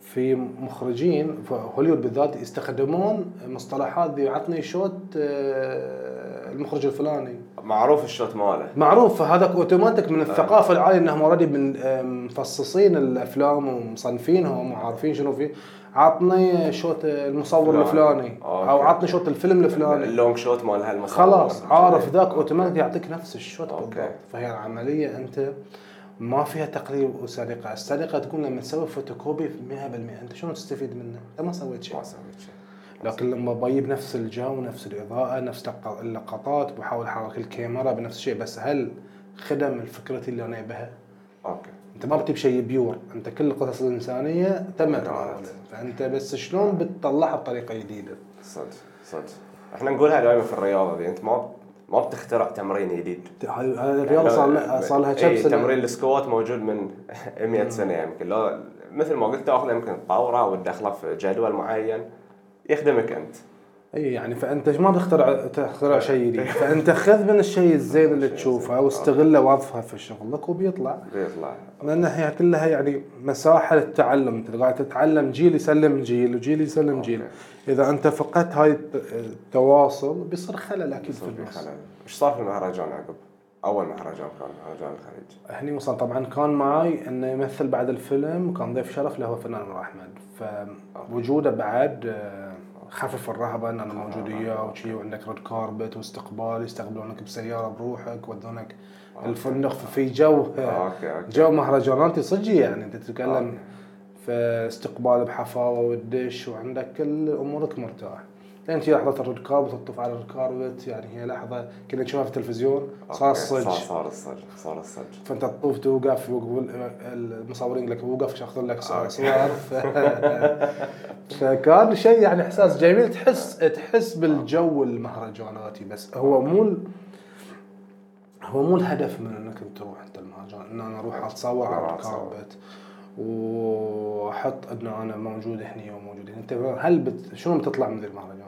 Speaker 3: في مخرجين في هوليوود بالذات يستخدمون مصطلحات دي عطني shot آه، المخرج الفلاني.
Speaker 2: معروف ال shot ماله
Speaker 3: معروف فهذاك أوتوماتيك من الثقافة العالية إنهم already من آه، مفصصين الأفلام ومصنفينها وعارفين شنو فيه عطني shot المصور
Speaker 2: فلان.
Speaker 3: الفلاني
Speaker 2: أو.
Speaker 3: عطني shot الفيلم الفلاني
Speaker 2: ال long shot مال هالمصور
Speaker 3: خلاص عارف ذاك. أوتوماتيك يعطيك نفس ال
Speaker 2: shot.
Speaker 3: بالضبط فهي العملية أنت ما فيها تقليد وسرقة، السرقة تكون لما تسوي فوتوكوبي 100% أنت شلون تستفيد منه؟ انت ما سويت شيء
Speaker 2: ما سويت شيء
Speaker 3: لكن لما بجيب نفس الجو نفس الإضاءة نفس لق- اللقطات بحاول أحرك الكاميرا بنفس الشيء بس هل خدم الفكرة اللي أنا بها؟
Speaker 2: okay.
Speaker 3: أنت ما بتجيب شيء pure، أنت كل القصص الإنسانية تم تناولها، فأنت بس شلون بتطلعها بطريقة جديدة؟
Speaker 2: صدق صدق. إحنا نقولها دائما في الرياضة دي أنت ما ما بتخترع تمرين جديد.
Speaker 3: هاي الرياضة صار لها صار لها كم
Speaker 2: اي
Speaker 3: سنة؟
Speaker 2: تمرين ال squat موجود من 100 سنة يمكن. لو مثل ما قلت تاخذه يمكن تطوره وتدخله في جدول معين. يخدمك أنت.
Speaker 3: أي يعني فأنت ما تخترع تخترع شيء جديد. فأنت خذ من الشيء الزين اللي تشوفه واستغله وأضفه في شغلك وبيطلع.
Speaker 2: بيطلع.
Speaker 3: لأن هي كلها يعني مساحة للتعلم. أنت قاعد تتعلم جيل يسلم جيل وجيل يسلم جيل. إذا أنت فقدت هاي الت- التواصل بيصير خلل أكيد في النص
Speaker 2: خلل. إيش صار في المهرجان عقب؟ أول مهرجان كان مهرجان الخليج.
Speaker 3: هني وصل طبعا كان معي إنه يمثل بعد الفيلم وكان ضيف شرف اللي هو فنان أحمد. فوجوده بعد آه، خفف الرهبة إن أنا موجود وياه وشي وعندك red carpet واستقبال يستقبلونك بسيارة بروحك يودونك الفندق في جو.
Speaker 2: okay
Speaker 3: جو مهرجاناتي صجي يعني. أنت تتكلم
Speaker 2: okay.
Speaker 3: في استقبال بحفاوة والدش وعندك كل أمورك مرتاح. لين تجي لحظة ال red carpet تطوف على ال red carpet يعني هي لحظة كنا نشوفها في التلفزيون. صار. الصج.
Speaker 2: صار الصج صار الصج.
Speaker 3: فأنت تطوف توقف يوقفوا المصورين لك وقف ياخذون لك صور ف... فكان شيء يعني إحساس جميل. تحس تحس بالجو المهرجاناتي بس هو مو هو مو الهدف من إنك أنت تروح أنت المهرجان. إن أنا
Speaker 2: أروح أتصور على.
Speaker 3: الكاربت وأحط أنه أنا موجود هني وموجود هنا أنت هل بت... شنو بتطلع من ذي المهرجان؟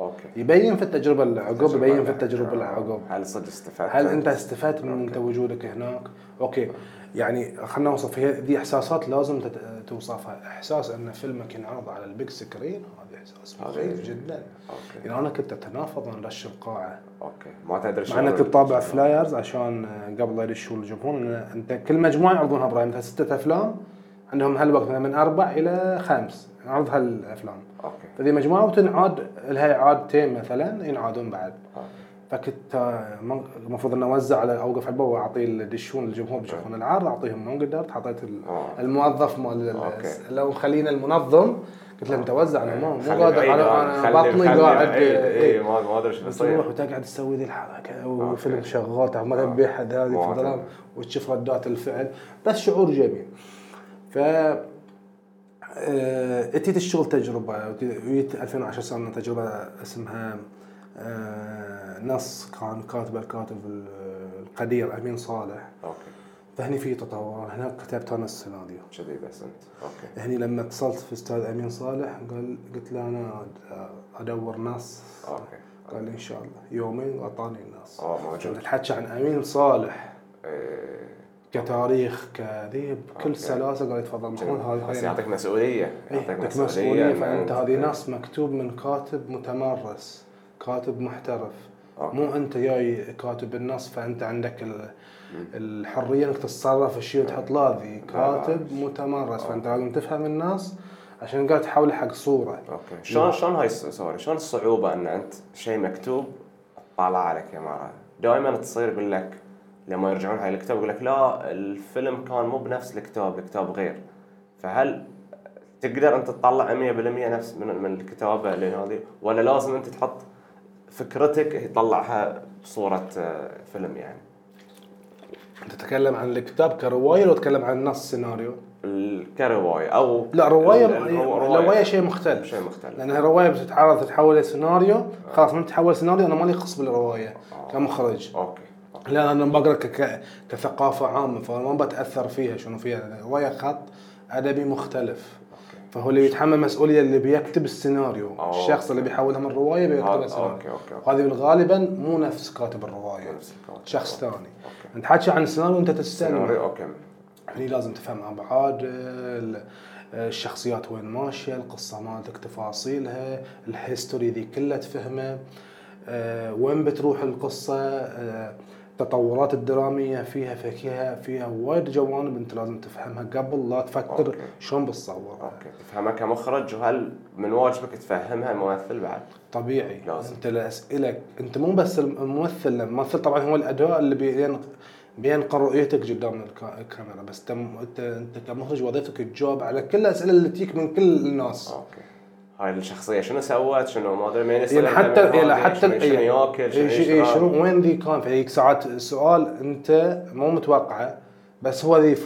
Speaker 2: أوكي.
Speaker 3: يبين في التجربة اللي عقب يبين في التجربة اللي عقب
Speaker 2: هل صدق استفدت؟
Speaker 3: هل أنت استفدت من انت وجودك هناك؟ okay. يعني خلينا نوصف هي دي إحساسات لازم تت- توصفها، إحساس أن فيلمك ينعرض على ال big screen؟
Speaker 2: هذا إحساس
Speaker 3: مخيف
Speaker 2: جميل.
Speaker 3: جدا.
Speaker 2: okay.
Speaker 3: يعني أنا كنت أتنافض من رش القاعة.
Speaker 2: okay. ما تدري
Speaker 3: مع
Speaker 2: شلون
Speaker 3: انك تطابع. flyers عشان قبل لا يدشوا الجمهور أنت كل مجموعة يعرضونها إبراهيم ستة أفلام عندهم هالوقت مثلا من أربع إلى خمس نعرض هالأفلام
Speaker 2: okay
Speaker 3: فذي مجموعة وتنعاد لها اعادتين مثلا ينعادون بعد
Speaker 2: okay.
Speaker 3: فكنت آه، المفروض ان أوزع على أوقف على الباب واعطي الدشون الجمهور بيشوفون العرض أعطيهم ما قدرت حطيت ال-
Speaker 2: آه.
Speaker 3: الموظف مال. لو خلينا المنظم قلت له انت وزع أنا مو
Speaker 2: خلي
Speaker 3: قادر أنا بطني قاعد
Speaker 2: بعيد.
Speaker 3: إيه.
Speaker 2: اي ما أدري
Speaker 3: تروح
Speaker 2: بيصير
Speaker 3: وتقعد تسوي ذي
Speaker 2: الحركة.
Speaker 3: وفيلم شغال ما تبي احد هذه. وتشوف ردات الفعل بس شعور جميل ف آه، أتيت الشغل تجربة وجيت 2010 صار تجربة اسمها آه، نص كان كاتبه الكاتب القدير أمين صالح.
Speaker 2: okay.
Speaker 3: فهني في تطور هنا كتبت أنا السيناريو
Speaker 2: كذي بس أنت. okay.
Speaker 3: هني لما اتصلت في أستاذ أمين صالح قال قلت له أنا أدور نص.
Speaker 2: okay.
Speaker 3: قال لي إن شاء الله. يومين وأعطاني النص.
Speaker 2: آه موجود.
Speaker 3: نتحكى عن أمين صالح.
Speaker 2: إيه.
Speaker 3: كتاريخ كذي بكل
Speaker 2: okay.
Speaker 3: سلاسة قال يتفضل محمود هذه
Speaker 2: بس يعطيك مسؤولية
Speaker 3: إيه، عندك مسؤولية فأنت هذه نص مكتوب من كاتب متمرس كاتب محترف.
Speaker 2: okay.
Speaker 3: مو أنت جاي كاتب النص فأنت عندك ال- الحرية إنك تتصرف الشيء وتحط لا ذي. كاتب متمرس. فأنت لازم تفهم النص عشان قاعد تحول حق صورة.
Speaker 2: okay. شلون شلون هاي sorry شلون الصعوبة إن أنت شيء مكتوب طالع عليك يا مارا دائما تصير يقول لك لما يرجعون حق الكتاب يقول لك لا الفيلم كان مو بنفس الكتاب الكتاب غير. فهل تقدر أنت تطلع 100% نفس من من الكتابة اللي هذه؟ ولا لازم أنت تحط فكرتك يطلعها بصورة آه، فيلم يعني؟
Speaker 3: تتكلم عن الكتاب كرواية لو تتكلم عن نص سيناريو؟
Speaker 2: كرواية أو
Speaker 3: لا
Speaker 2: رواية
Speaker 3: رواية شيء مختلف.
Speaker 2: شيء مختلف.
Speaker 3: لأن الرواية بتتعرض تتحول لسيناريو خلاص من تحول سيناريو أنا مالي خص بالرواية كمخرج.
Speaker 2: okay.
Speaker 3: لا أنا بقرا ك- كثقافة عامة فما بتأثر فيها شنو فيها الروايه خط أدبي مختلف فهو اللي يتحمل مسؤولية اللي بيكتب السيناريو
Speaker 2: أوه.
Speaker 3: الشخص اللي بيحولها من رواية بيكتبها
Speaker 2: هذا-
Speaker 3: سيناريو
Speaker 2: okay، okay، okay.
Speaker 3: وهذه غالبا مو نفس كاتب
Speaker 2: الرواية.
Speaker 3: شخص ثاني. أنت حكي عن السيناريو أنت تستلم
Speaker 2: سيناريو okay
Speaker 3: هني لازم تفهم ابعاد ال- الشخصيات وين ماشية القصة مالتك تفاصيلها ال history ذي كلها تفهمه أه، وين بتروح القصة أه، التطورات الدرامية فيها فيها فيها وايد جوانب انت لازم تفهمها قبل لا تفكر. شلون بتصورها
Speaker 2: okay تفهمها كمخرج وهل من واجبك تفهمها الممثل بعد؟
Speaker 3: طبيعي
Speaker 2: لازم.
Speaker 3: انت الاسئله انت مو بس الممثل الممثل طبعا هو الأداء اللي بين بينقل رؤيتك قدام الكا- الكاميرا بس تم انت انت كمخرج وظيفتك تجاوب على كل الأسئلة اللي تجيك من كل الناس
Speaker 2: okay هاي الشخصية. شنو سوت؟ شنو؟ ما أدري مين يصير
Speaker 3: يعني حتى يعني حتى
Speaker 2: شنو شنو
Speaker 3: يعني
Speaker 2: ياكل؟ شنو يشرب؟
Speaker 3: شنو وين ذي كان فيك ساعات؟ السؤال أنت مو متوقعه بس هو ذي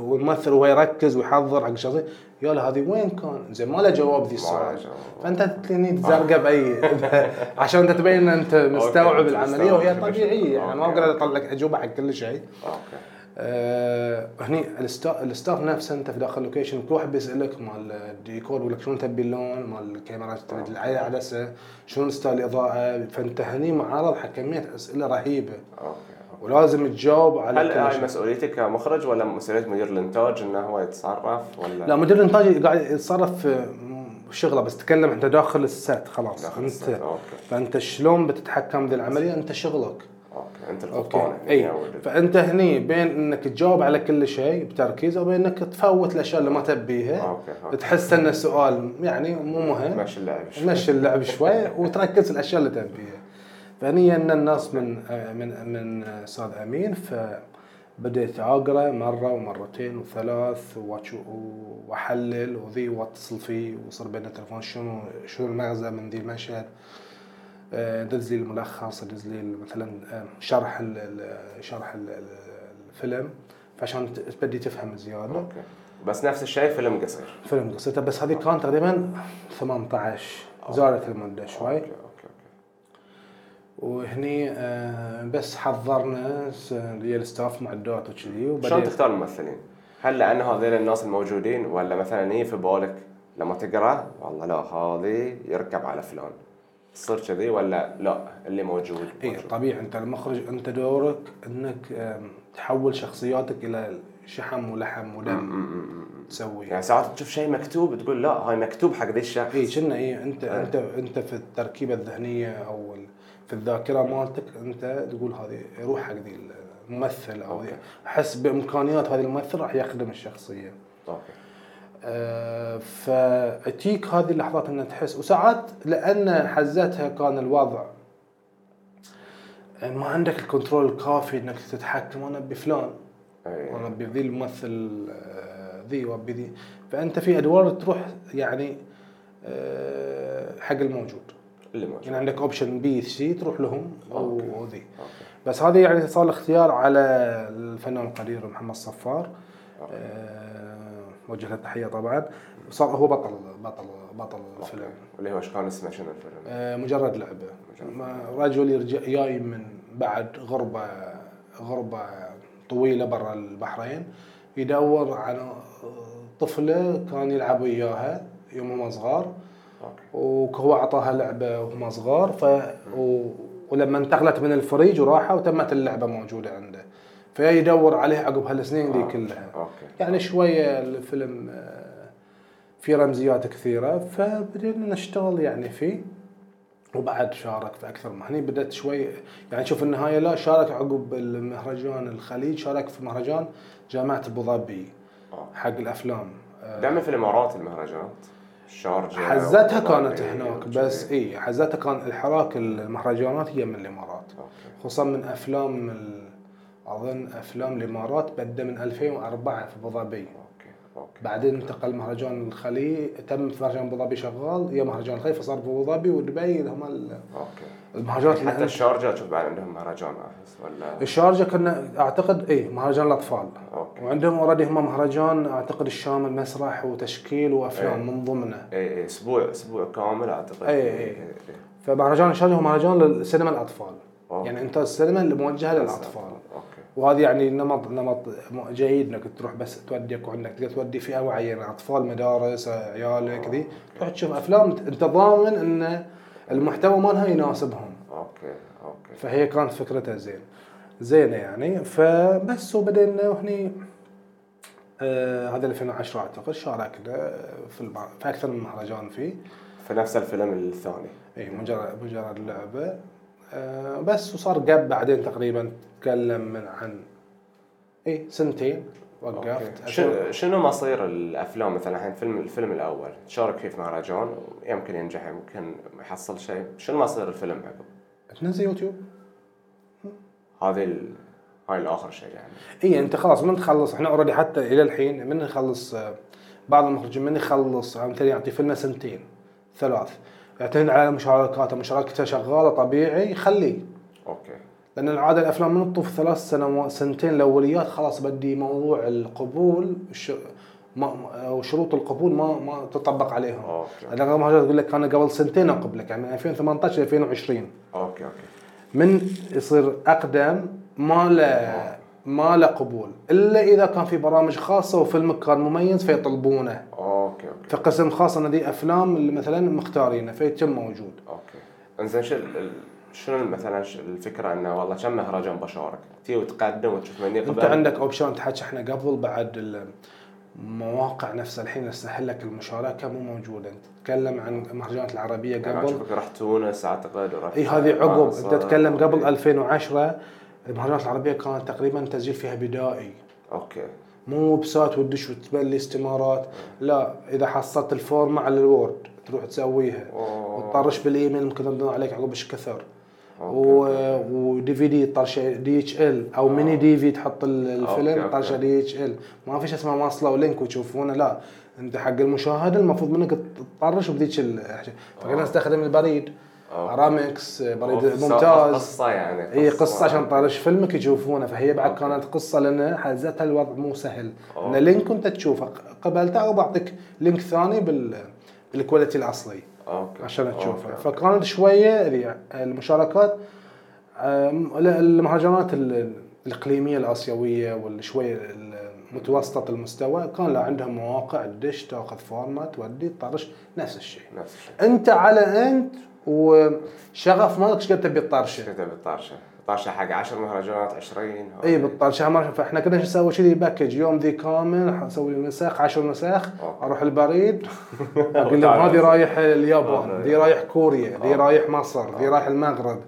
Speaker 3: والممثل وهو يركز ويحضر حق الشخصيه يا له هذه وين كان؟ زين ما له جواب ذي السؤال. فأنت تليني تزرقه باي عشان أنت تبين ان انت مستوعب العملية وهي. طبيعية. يعني ما. أقدر اطلع لك أجوبة حق كل شيء. أوكي. هني ال staff نفسه انت في داخل ال location كل واحد بيسالك مال الديكور يقول لك شلون تبي اللون مال الكاميرا تبي العدسه شلون style الإضاءة. فأنت هني معرض حق كميه أسئلة
Speaker 2: رهيبة.
Speaker 3: ولازم تجاوب على
Speaker 2: هل هاي مسؤوليتك كمخرج ولا مسؤولية مدير الإنتاج إنه هو يتصرف ولا؟
Speaker 3: لا مدير الإنتاج قاعد يتصرف شغلة بس تكلم أنت داخل ال set خلاص.
Speaker 2: داخل
Speaker 3: أنت
Speaker 2: ال set،
Speaker 3: okay. فأنت شلون بتتحكم ذي العملية أنت شغلك.
Speaker 2: okay أنت
Speaker 3: okay.
Speaker 2: القبطان إي.
Speaker 3: فأنت هني بين إنك تجاوب على كل شيء بتركيز وبين إنك تفوت الأشياء اللي ما تبيها
Speaker 2: okay، okay.
Speaker 3: تحس إن السؤال يعني مو مهم.
Speaker 2: ماشي اللعب شوي.
Speaker 3: تمشي اللعب شوي وتركز الأشياء اللي تبيها. فهني أن الناس من من من أستاذ أمين فبديت أقرأ مرة ومرتين وثلاث وأحلل وذي وأتصل فيه ويصير بيننا تلفون شنو شنو المغزى من ذي المشهد. دز لي الملخص دز لي مثلا آه، شرح ال- شرح ال- ال- الفيلم فعشان تبدي تفهم زيادة.
Speaker 2: okay. بس نفس الشيء فيلم قصير.
Speaker 3: فيلم قصته بس هذه كان تقريبا 18 زادت المده شوي
Speaker 2: okay
Speaker 3: وهني آه، بس حضرنا هي ال staff معدات وكذي
Speaker 2: شلون تختار الممثلين؟ هل لأن هذول الناس الموجودين ولا مثلا هي في بالك لما تقرأ؟ والله لا هذه يركب على فلان. تصير كذي ولا لا؟ اللي موجود
Speaker 3: اي
Speaker 2: موجود.
Speaker 3: طبيعي. أنت المخرج أنت دورك إنك تحول شخصياتك إلى شحم ولحم ودم تسوي.
Speaker 2: يعني ساعات تشوف شيء مكتوب تقول لا هاي مكتوب حق ذي الشخص.
Speaker 3: اي كنا اي أنت
Speaker 2: إيه.
Speaker 3: أنت أنت في التركيبة الذهنية أو في الذاكرة مالتك أنت تقول هذه روح حق ذي الممثل
Speaker 2: أو
Speaker 3: okay. احس بإمكانيات هذا الممثل راح يخدم
Speaker 2: الشخصية.
Speaker 3: okay. فتجيك هذه اللحظات إن تحس. وساعات لأن حزتها كان الوضع. ما عندك ال control الكافي إنك تتحكم. أنا بفلان. أنا أبي ذي الممثل آه، ذي وأبي ذي. فأنت في أدوار تروح يعني آه، حق الموجود.
Speaker 2: اللي موجود.
Speaker 3: يعني عندك option B C تروح لهم. وذي. بس هذه يعني صار الاختيار على الفنان القدير محمد صفار.
Speaker 2: okay.
Speaker 3: آه، وجه له التحيه طبعا. صار هو بطل بطل بطل الفيلم.
Speaker 2: اللي هو إيش كان اسمه شنو الفيلم؟
Speaker 3: آه، مجرد لعبة.
Speaker 2: مجرد.
Speaker 3: رجل يرجع جاي من بعد غربه غربة طويلة برا البحرين يدور على طفلة كان يلعب وياها يوم هم صغار.
Speaker 2: okay.
Speaker 3: وهو أعطاها لعبة وهم صغار ف و... ولما انتقلت من الفريج وراحوا وتمت اللعبة موجودة عنده. فيدور عليها عقب هالسنين ذي
Speaker 2: آه.
Speaker 3: كلها
Speaker 2: okay
Speaker 3: يعني شوية الفيلم آه، فيه رمزيات كثيرة فبدينا نشتغل يعني فيه وبعد شارك في أكثر من هني بدأت شوي يعني شوف النهاية لا شارك عقب المهرجان الخليج شارك في مهرجان جامعة أبو ظبي
Speaker 2: آه.
Speaker 3: حق الأفلام
Speaker 2: دائما في الإمارات المهرجانات الشارجه
Speaker 3: حزتها كانت هناك. بس اي حزتها كان الحراك المهرجانات هي من
Speaker 2: الإمارات
Speaker 3: خصوصا من أفلام. أظن أفلام الإمارات بدأ من 2004 في أبو ظبي.
Speaker 2: okay
Speaker 3: بعدين انتقل مهرجان الخليج تم في مهرجان أبو ظبي شغال يا مهرجان الخليج فصار في أبو ظبي ودبي هم ال-
Speaker 2: okay.
Speaker 3: المهرجانات اللي
Speaker 2: حتى الشارجة أشوف بعد عندهم مهرجان احس ولا؟
Speaker 3: الشارجة كنا أعتقد اي مهرجان الأطفال.
Speaker 2: okay.
Speaker 3: وعندهم already هم مهرجان أعتقد شامل المسرح وتشكيل وأفلام
Speaker 2: إيه.
Speaker 3: من ضمنه.
Speaker 2: اي اي أسبوع أسبوع كامل أعتقد.
Speaker 3: إي إي. فمهرجان الشارجة هو مهرجان للسينما الأطفال.
Speaker 2: okay.
Speaker 3: يعني انتاج السينما اللي موجهة
Speaker 2: للأطفال.
Speaker 3: وهذه يعني نمط نمط جيد إنك تروح بس توديك وعندك تقدر تودي فئة معينة أطفال مدارس عيالك ذي تروح تشوف أفلام أنت ضامن إن المحتوى مالها يناسبهم.
Speaker 2: okay okay.
Speaker 3: فهي كانت فكرتها زين. زينة يعني. فبس وبدينا وهني آه هذا 2010 أعتقد شاركنا في. في أكثر من مهرجان فيه.
Speaker 2: في نفس الفيلم الثاني.
Speaker 3: اي مجرد مجرد لعبة. آه بس وصار قب بعدين تقريبا تكلم من عن اي سنتين وقفت.
Speaker 2: شنو- شنو مصير الأفلام مثلا الحين؟ فيلم الفيلم الأول تشارك فيه في مهرجان يمكن ينجح يمكن يحصل شيء. شنو مصير الفيلم عقب؟
Speaker 3: تنزل يوتيوب.
Speaker 2: هذه ال... هاي الآخر شيء يعني.
Speaker 3: اي أنت خلاص من تخلص. إحنا already حتى إلى الحين من نخلص آه، بعض المخرجين من يخلص مثلا يعطي فيلمه سنتين ثلاث. يعتمد على مشاركاته. مشاركته شغالة طبيعي خليه
Speaker 2: okay.
Speaker 3: لأن العادة الأفلام من تطوف ثلاث سنوات سنتين الاوليات خلاص بدي موضوع القبول. ما أو شروط القبول ما ما تطبق عليهم.
Speaker 2: okay.
Speaker 3: لأن المهرجان يقول لك أنا قبل سنتين أقبلك يعني من 2018 ل 2020
Speaker 2: okay okay.
Speaker 3: من يصير أقدم ما له ما له قبول. إلا إذا كان في برامج خاصة وفيلمك كان مميز فيطلبونه.
Speaker 2: okay okay.
Speaker 3: في قسم خاص إن ذي أفلام اللي مثلا مختارينه فيتم موجود؟
Speaker 2: okay. إنزين شو شنو مثلا الفكرة إنه والله كم مهرجان بشارك؟ تي وتقدم وتشوف من يقبل
Speaker 3: انت عندك option تحكي إحنا قبل بعد المواقع نفسها الحين تسهل لك المشاركة مو موجوده أنت تتكلم عن المهرجانات العربية
Speaker 2: يعني
Speaker 3: قبل.
Speaker 2: أشوفك رحت تونس أعتقد ورحت
Speaker 3: إي هذه عقب.
Speaker 2: أنت.
Speaker 3: تتكلم قبل
Speaker 2: أوكي.
Speaker 3: 2010 المهرجانات العربية كانت تقريبا تسجيل فيها بدائي.
Speaker 2: okay.
Speaker 3: مو website وتدش وتعبي استمارات لا إذا حصلت الفورمة على ال Word تروح تسويها.
Speaker 2: أوه.
Speaker 3: وتطرش بالإيميل ممكن يردون عليك عقب إيش كثر. و DVD طرشه DHL أو mini DV تحط ال- الفيلم. طرشه DHL ما في شسمه واصله و link وتشوفونه لا. أنت حق المشاهدة المفروض منك تطرش بذيك فكنا نستخدم البريد.
Speaker 2: okay.
Speaker 3: أرامكس بريد ممتاز
Speaker 2: قصة يعني
Speaker 3: إي قصة عشان
Speaker 2: okay.
Speaker 3: طارش فيلمك يشوفونه فهي بعد
Speaker 2: okay.
Speaker 3: كانت قصة لأن حزتها الوضع مو سهل إن
Speaker 2: okay.
Speaker 3: link انت تشوفه قبلته أو بعطيك link ثاني بال بال quality
Speaker 2: الأصلي okay
Speaker 3: عشان تشوفه
Speaker 2: okay.
Speaker 3: فكانت شوية المشاركات المهرجانات ال- الإقليمية الآسيوية والشوية المتوسطة المستوى كان لا عندهم مواقع تدش تأخذ format تودي تطرش نفس الشيء
Speaker 2: نفس الشيء
Speaker 3: أنت على أنت وشغف مالك إيش قد تبي تطرشه
Speaker 2: كذا بالطرشه طرشه حق 10 مهرجانات 20
Speaker 3: اي بالطرشة ما فاحنا كنا نسوي؟ شذي package يوم ذي كامل أسوي نسخ 10 نسخ. أروح البريد. أقول لهم هذه رايح اليابان ذي رايح كوريا ذي رايح مصر ذي رايح المغرب.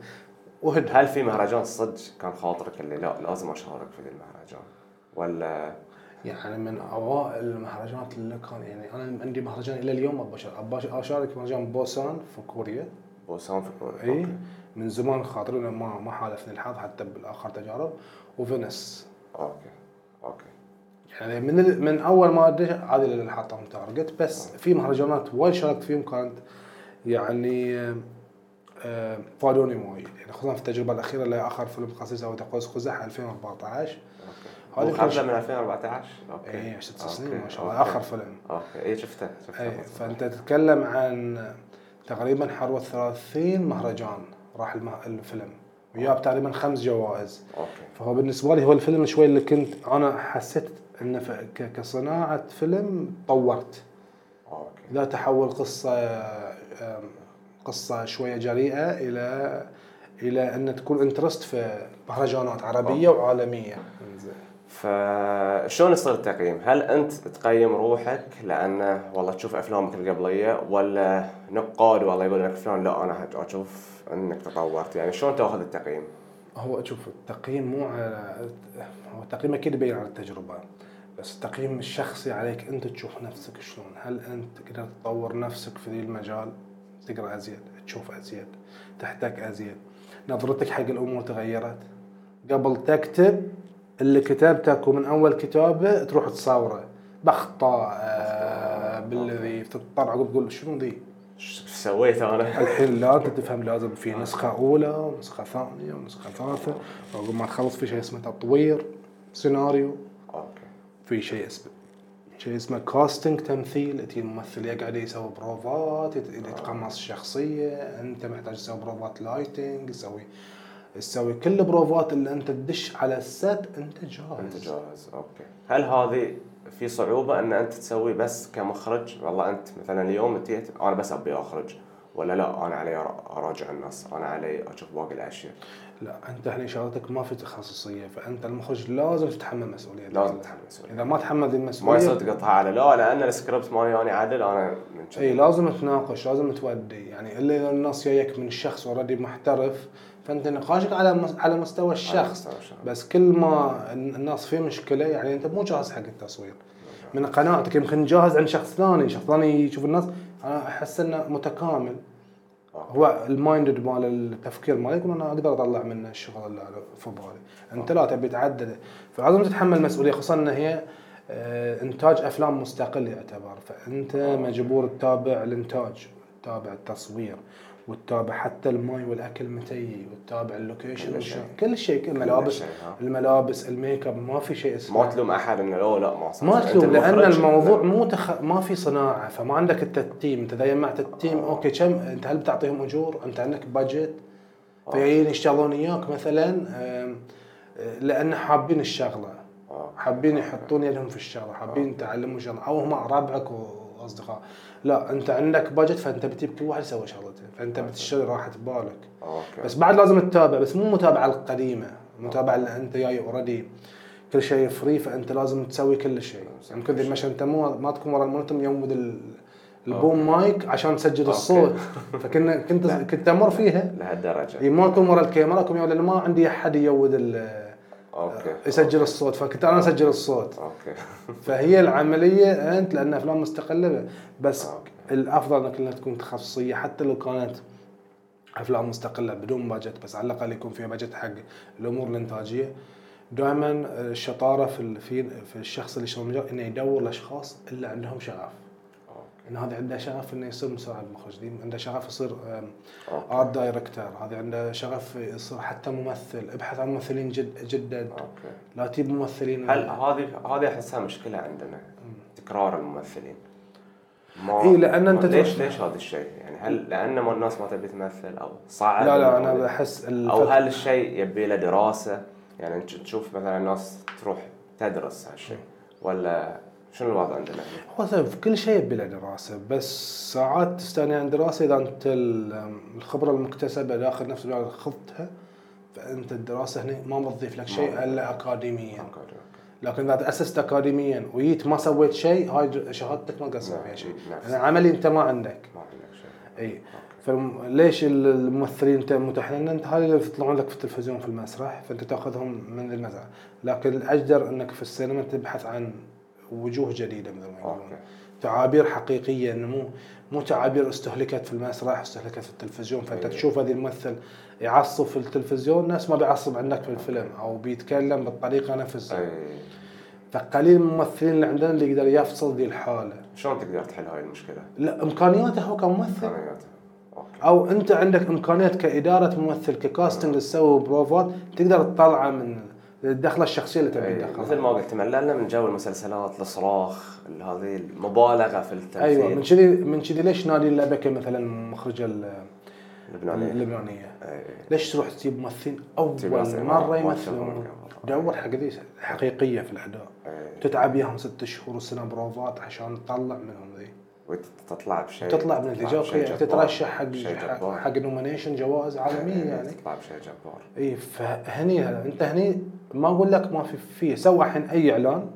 Speaker 3: وهد.
Speaker 2: هل في مهرجان صدق كان خاطرك اللي لا لازم أشارك في المهرجان؟ ولا
Speaker 3: يعني من أوائل المهرجانات اللي كان يعني أنا عندي مهرجان إلى اليوم ابى أشارك مهرجان بوسان في كوريا.
Speaker 2: بوسان في كوريا.
Speaker 3: إي
Speaker 2: okay.
Speaker 3: من زمان خاطري ما ما حالفني الحظ حتى بالآخر تجارب. وفينس
Speaker 2: okay. okay.
Speaker 3: يعني من ال- من أول ما ادري هذه اللي حاطهم target. بس في مهرجانات وايد شاركت فيهم كانت يعني آه، فادوني وايد يعني خصوصا في التجربة الأخيرة اللي آخر فيلم خصيص أو قوس قزح 2014
Speaker 2: هذه
Speaker 3: هذه
Speaker 2: قبل
Speaker 3: كل
Speaker 2: من 2014 okay.
Speaker 3: اي ست
Speaker 2: okay،
Speaker 3: سنين ما شاء الله.
Speaker 2: okay.
Speaker 3: آخر فيلم.
Speaker 2: okay. اي شفته شفته
Speaker 3: اي
Speaker 2: بس.
Speaker 3: فأنت تتكلم عن تقريبا حروة 30 مهرجان راح. الفيلم. وجاب تقريبا خمس جوائز.
Speaker 2: okay.
Speaker 3: فهو بالنسبة لي هو الفيلم شوي اللي كنت أنا حسيت إنه كصناعة فيلم طورت.
Speaker 2: okay.
Speaker 3: لا تحول قصة قصة شوية جريئة إلى إلى ان تكون interest في مهرجانات عربية وعالمية. إنزين.
Speaker 2: فشلون يصير التقييم؟ هل أنت تقيم روحك لأنه والله تشوف أفلامك القبلية ولا نقاد والله يقول لك فلان لا أنا أشوف إنك تطورت؟ يعني شلون تأخذ التقييم؟
Speaker 3: هو شوف التقييم مو على هو التقييم أكيد يبين على التجربة بس التقييم الشخصي عليك أنت تشوف نفسك شلون. هل أنت قدرت تطور نفسك في ذي المجال؟ تقرأ أزيد تشوف أزيد تحتاج أزيد. نظرتك حق الأمور تغيرت. قبل تكتب اللي كتبتك ومن أول كتابه تروح تصاوره. باخطاء آه، بالذي تضطر عقب تقول شنو ذي؟
Speaker 2: إيش سويت أنا؟
Speaker 3: الحين لا أنت تفهم لازم في نسخة أولى ونسخة ثانية ونسخة ثالثة. وعقب ما تخلص في شيء اسمه تطوير سيناريو.
Speaker 2: okay.
Speaker 3: في شيء اسمه شيء اسمه casting تمثيل. تجي الممثل يقعد يسوي بروفات يت- يتقمص الشخصية. أنت محتاج تسوي بروفات lighting تسوي تسوي كل البروفات اللي أنت تدش على ال set أنت جاهز.
Speaker 2: أنت جاهز okay. هل هذه في صعوبة إن أنت تسوي بس كمخرج؟ والله أنت مثلا اليوم جيت أنا بس أبي أخرج ولا لا؟ أنا علي أراجع النص أنا علي أشوف باقي الأشياء.
Speaker 3: لا أنت هنا شغلتك ما في تخصصية فأنت المخرج لازم تتحمل مسؤولية.
Speaker 2: لازم تتحمل مسؤولية.
Speaker 3: إذا ما تحمل ذي
Speaker 2: ما
Speaker 3: المسؤوليه
Speaker 2: يصير تقطعها على لا لأن السكريبت مالي أنا عدل أنا من.
Speaker 3: إي لازم تناقش لازم تودي. يعني إلا إذا الناس جايك من شخص already محترف فانت نقاشك على مس- على مستوى الشخص.
Speaker 2: مستوى.
Speaker 3: بس كل ما الن- الناس في مشكلة يعني أنت مو جاهز حق التصوير. من قناعتك يمكن جاهز عند شخص ثاني شخص ثاني يشوف الناس. أنا أحس إنه متكامل. هو المايندد مال التفكير مالي يقول أنا أقدر أطلع منه الشغل اللي في بالي. أنت لا تبي تعدل. فلازم تتحمل مسؤوليه خصوصا إن هي آه، إنتاج أفلام مستقل يعتبر. فأنت مجبور تتابع الإنتاج تتابع التصوير. وتتابع حتى الماي والأكل متى يجي وتتابع ال location
Speaker 2: كل شيء.
Speaker 3: كل شيء الملابس
Speaker 2: ها.
Speaker 3: الملابس الميك اب ما في شيء اسمه
Speaker 2: ما تلوم أحد انه لا لا ما صار
Speaker 3: ما تلوم
Speaker 2: لأن.
Speaker 3: الموضوع مو تخ... ما في صناعة فما عندك أنت ال team أنت إذا جمعت ال team okay كم أنت هل بتعطيهم أجور؟ أنت عندك budget فجايين يشتغلون وياك مثلا آه، لأن حابين الشغلة
Speaker 2: آه.
Speaker 3: حابين يحطون يدهم في الشغلة حابين يتعلمون شغلة أو هم ربعك واصدقاء لا أنت عندك budget فأنت بتجيب كل واحد يسوي شغلته. فأنت بتشتري راحة بالك
Speaker 2: okay.
Speaker 3: بس بعد لازم تتابع بس مو متابعة القديمة. متابعة اللي أنت جاي already كل شيء free فأنت لازم تسوي كل شيء. يعني كذا المشي أنت مو ما تكون ورا ال monitor يمود ال- ال boom mic عشان تسجل الصوت. فكنا كنت كنت أمر فيها.
Speaker 2: لهالدرجة.
Speaker 3: إي ما أكون ورا الكاميرا كم لأن ما عندي أحد يود
Speaker 2: okay
Speaker 3: يسجل الصوت. فكنت أنا أسجل الصوت.
Speaker 2: okay.
Speaker 3: فهي العملية أنت لأن أفلام مستقلة بس
Speaker 2: okay.
Speaker 3: الأفضل انك انها تكون تخصصية حتى لو كانت أفلام مستقلة بدون budget بس على الأقل يكون فيها budget حق الأمور الإنتاجية. دائما الشطارة في في في الشخص اللي بالمجال إنه يدور الأشخاص اللي عندهم شغف. إن هذا عنده شغف إنه يصير مساعد مخرج دي عنده شغف يصير art director هذا عنده شغف يصير حتى ممثل. ابحث عن ممثلين جد جدد
Speaker 2: okay.
Speaker 3: لا تجيب ممثلين.
Speaker 2: هل هذه هذه أحسها مشكلة عندنا تكرار الممثلين؟ ما
Speaker 3: إي، لأن أنت
Speaker 2: ليش ليش هذا الشيء؟ يعني هل لأن ما الناس ما تبي تمثل أو صعب
Speaker 3: لا لا
Speaker 2: أنا
Speaker 3: بحس أو
Speaker 2: هل الشيء يبي له دراسة؟ يعني انت تشوف مثلا الناس تروح تدرس هالشيء ولا شنو الوضع عندنا؟
Speaker 3: هو شوف كل شيء له دراسة بس ساعات تستغني عن دراسة إذا أنت ال- الخبرة المكتسبة داخل نفس الوقت خضتها فأنت الدراسة هنا ما بتضيف لك شيء إلا اكاديميا. لكن إذا تأسست اكاديميا وجيت ما سويت شيء هاي شهادتك ما قصر فيها شيء.
Speaker 2: نفس.
Speaker 3: يعني عملي أنت ما عندك.
Speaker 2: ما عندك شيء.
Speaker 3: إي. فليش الممثلين أنت متاح؟ لأن أنت هذه اللي يطلعون لك في التلفزيون في المسرح فأنت تأخذهم من المسرح. لكن الأجدر إنك في السينما تبحث عن وجوه جديدة مثل ما يقولون. تعابير حقيقية إنه مو مو تعابير استهلكت في المسرح استهلكت في التلفزيون فأنت
Speaker 2: أي.
Speaker 3: تشوف هذه الممثل يعصب في التلفزيون نفس ما بيعصب عندك في الفيلم أو بيتكلم بالطريقة نفسها
Speaker 2: اي
Speaker 3: فقليل من الممثلين اللي عندنا اللي يقدر يفصل ذي الحالة
Speaker 2: شلون تقدر تحل هاي المشكلة؟
Speaker 3: لا امكانياته هو كممثل
Speaker 2: إمكانياته. okay
Speaker 3: أو أنت عندك إمكانيات كإدارة ممثل ك casting تسوي بروفات تقدر تطلعه من الدخلة الشخصية اللي تبي
Speaker 2: أي.
Speaker 3: تدخلها
Speaker 2: إيه، مثل ما قلت مللنا من جو المسلسلات الصراخ ال- هذه المبالغة في التمثيل
Speaker 3: أيوه من كذي من كذي ليش نادين لبكي مثلا مخرجه ال-
Speaker 2: اللبنانية
Speaker 3: اللبنانية
Speaker 2: أي.
Speaker 3: ليش تروح تجيب ممثلين أول
Speaker 2: مرة
Speaker 3: يمثلون. دور حق ذي حقيقية في الأداء
Speaker 2: أي.
Speaker 3: تتعب وياهم ست شهور وسنه بروفات عشان تطلع منهم ذي
Speaker 2: وتطلع بشيء
Speaker 3: تطلع من النتيجه
Speaker 2: جبار.
Speaker 3: تترشح حق حق, nomination جوائز عالمية
Speaker 2: أي.
Speaker 3: يعني
Speaker 2: تطلع بشيء جبار
Speaker 3: اي فهني أنت هني ما أقول لك ما في فيه سوى الحين أي إعلان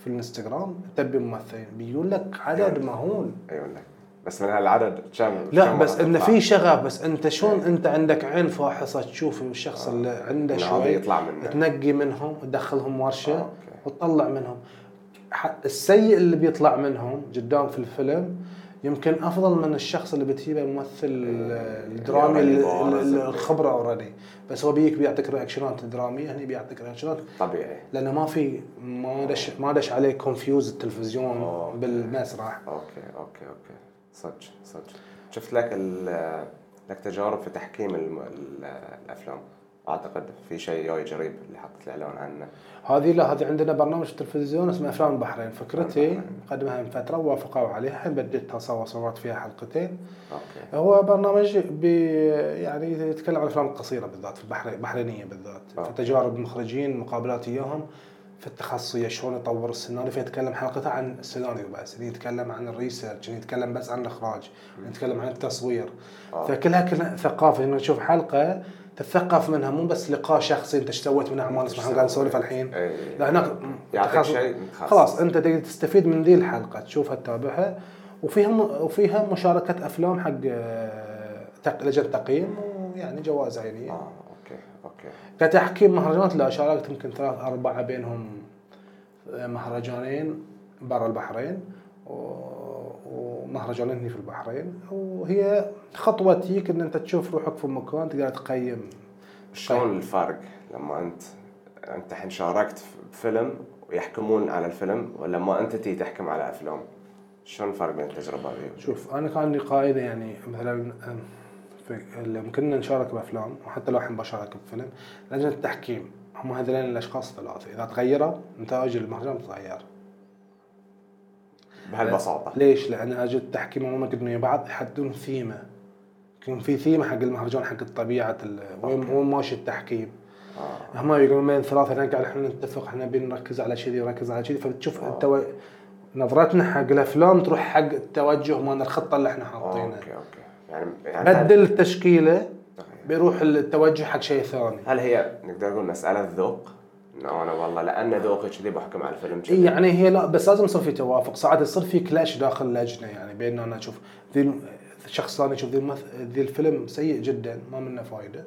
Speaker 3: في الإنستغرام تبي ممثلين بيقول لك عدد مهول
Speaker 2: اي ولا بس من هالعدد كم
Speaker 3: لا بس انه؟ في شغف بس أنت شلون أنت عندك عين فاحصة تشوف الشخص اللي عنده شوي
Speaker 2: يطلع منه.
Speaker 3: تنقي منهم تدخلهم ورشة
Speaker 2: أوكي.
Speaker 3: وتطلع منهم السيء اللي بيطلع منهم قدام في الفيلم يمكن أفضل من الشخص اللي بتجيبه الممثل الدرامي
Speaker 2: اللي-
Speaker 3: الخبرة already بس هو بيجيك بيعطيك reactionات درامية هني بيعطيك reactionات
Speaker 2: طبيعي.
Speaker 3: لأنه ما في ما دش ما دش عليه confuse التلفزيون
Speaker 2: أوكي.
Speaker 3: بالمسرح
Speaker 2: أوكي أوكي أوكي. صدق صدق. شفت لك لك تجارب في تحكيم الأفلام؟ أعتقد في شيء جاي جريب اللي حطت الاعلان عنه.
Speaker 3: هذه لا هذه عندنا برنامج تلفزيون اسمه افلام البحرين فكرتي. مقدمها من فترة ووافقوا عليها. الحين بديتها صور صورت فيها حلقتين.
Speaker 2: أوكي.
Speaker 3: هو برنامج بي يعني يتكلم عن الأفلام القصيرة بالذات في البحرين البحرينية بالذات
Speaker 2: أوكي.
Speaker 3: في تجارب المخرجين مقابلات إياهم في التخصصيه شلون يطور السيناريو. فيتكلم حلقته عن السيناريو بس. يتكلم عن ال research يتكلم بس عن الإخراج يتكلم عن التصوير.
Speaker 2: آه.
Speaker 3: فكلها كلها ثقافة. إنه تشوف حلقة تتثقف منها مو بس لقاء شخصي انت إيش سويت من اعمال اسمها قاعد نسولف الحين.
Speaker 2: إي.
Speaker 3: لا هناك
Speaker 2: متخصص.
Speaker 3: خلاص انت تقدر تستفيد من ذي الحلقة تشوفها تتابعها. وفيها. وفيها مشاركة أفلام حق آه، تق... لجنة تقييم ويعني جوائز عينية.
Speaker 2: آه أوكي أوكي.
Speaker 3: كتحكيم مهرجانات لا شاركت يمكن ثلاث أربعة بينهم آه، مهرجانين برا البحرين. هنا في البحرين. وهي خطوه تجيك ان أنت تشوف روحك في مكان تقدر تقيم
Speaker 2: شلون الفرق لما انت أنت الحين شاركت بفيلم ويحكمون على الفيلم ولما أنت تي تحكم على أفلام شلون الفرق بين التجربة هذه؟
Speaker 3: شوف أنا كان عندي قاعدة يعني مثلا لما كنا نشارك بأفلام وحتى لو الحين بشارك بفيلم لجنه التحكيم هم هذين الأشخاص الثلاثة. إذا تغيروا نتائج المهرجان تتغير
Speaker 2: بهالبساطة.
Speaker 3: ليش؟ لأن لجنه التحكيم هم يقدرون ويا بعض يحددون ثيمة. يكون في ثيمة حق المهرجان حق طبيعه ال- وين وين ماشي التحكيم.
Speaker 2: آه.
Speaker 3: هم يقولون بين ثلاثة هناك قاعد إحنا نتفق إحنا بنركز على كذي ونركز على كذي. فبتشوف
Speaker 2: آه.
Speaker 3: التو... نظرتنا حق الأفلام تروح حق التوجه مال الخطة اللي إحنا حاطينها.
Speaker 2: أوكي أوكي. يعني يعني
Speaker 3: بدل التشكيلة بيروح التوجه حق شيء ثاني.
Speaker 2: هل هي نقدر نقول مسألة ذوق؟ أنا والله لأن ذوقي كذي بحكم على الفيلم
Speaker 3: إي
Speaker 2: كذي.
Speaker 3: يعني هي لا بس لازم يصير في توافق. ساعات يصير في clash داخل اللجنه يعني بين أنا أشوف ذي الم- شخص ثاني يشوف ذي, المث... ذي الفيلم سيء جدا ما منه فايدة.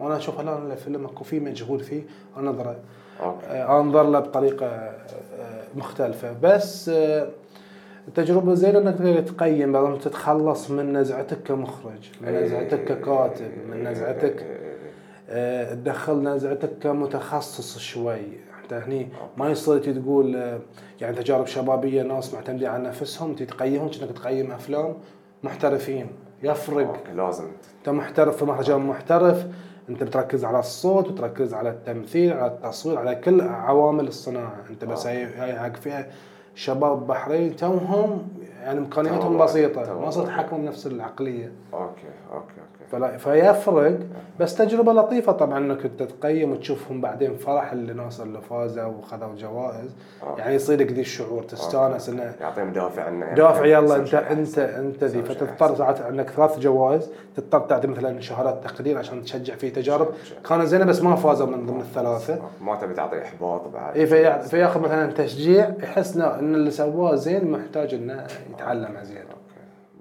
Speaker 3: وأنا أشوف لا لا الفيلم أكو فيه مجهود فيه انظره
Speaker 2: أوكي.
Speaker 3: آه، أنظر له بطريقة آه، مختلفة. بس آه، التجربة زينة إنك تقدر تقيم بعد ما تتخلص من نزعتك كمخرج من نزعتك ككاتب من نزعتك آه، تدخل نزعتك كمتخصص شوي. انت هني ما يصير تقول آه، يعني تجارب شبابية ناس معتمدين على نفسهم تقيمهم كأنك تقيم أفلام محترفين. يفرق.
Speaker 2: أوكي لازم.
Speaker 3: أنت محترف في مهرجان محترف أنت بتركز على الصوت بتركز على التمثيل على التصوير على كل عوامل الصناعة. أنت بس هاي هاي حق فيها شباب بحرين توهم يعني إمكانياتهم
Speaker 2: بسيطة.
Speaker 3: ما صرت تحكم بنفس العقلية.
Speaker 2: أوكي أوكي أوكي.
Speaker 3: فلا فيفرق بس تجربة لطيفة طبعا إنك أنت تقيم وتشوفهم بعدين فرح الناس اللي فازوا وخذوا جوائز
Speaker 2: أوكي.
Speaker 3: يعني يصير لك ذي الشعور تستانس إنه
Speaker 2: يعطيهم دافع إنه
Speaker 3: دافع يلا انت انت. أنت ذي فتضطر. ساعات عندك ثلاث جوائز تضطر تعطي مثلا شهادات تقدير عشان تشجع في تجارب. كانت زينة بس ما فازوا من ضمن الثلاثة
Speaker 2: ما تبي تعطي إحباط بعد
Speaker 3: اي في فياخذ مثلا تشجيع يحس إن اللي سواه زين محتاج إنه يتعلم ازيد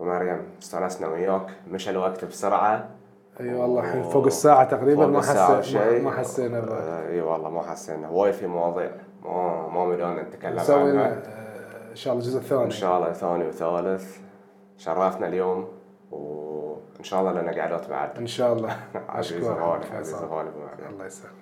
Speaker 2: أوكي ابو مريم استانسنا وياك مشى الوقت بسرعة
Speaker 3: اي والله الحين. فوق الساعة تقريبا ما
Speaker 2: وشيء.
Speaker 3: ما- حسينا.
Speaker 2: آه، اي والله ما حسينا وايد في مواضيع ما ما بدنا نتكلم عنها
Speaker 3: لنا إن شاء الله الجزء الثاني
Speaker 2: إن شاء الله ثاني وثالث شرفنا اليوم وإن شاء الله لنا قعدات بعد
Speaker 3: إن شاء الله
Speaker 2: عزيز غالي عزيز. غالي
Speaker 3: الله يسلمك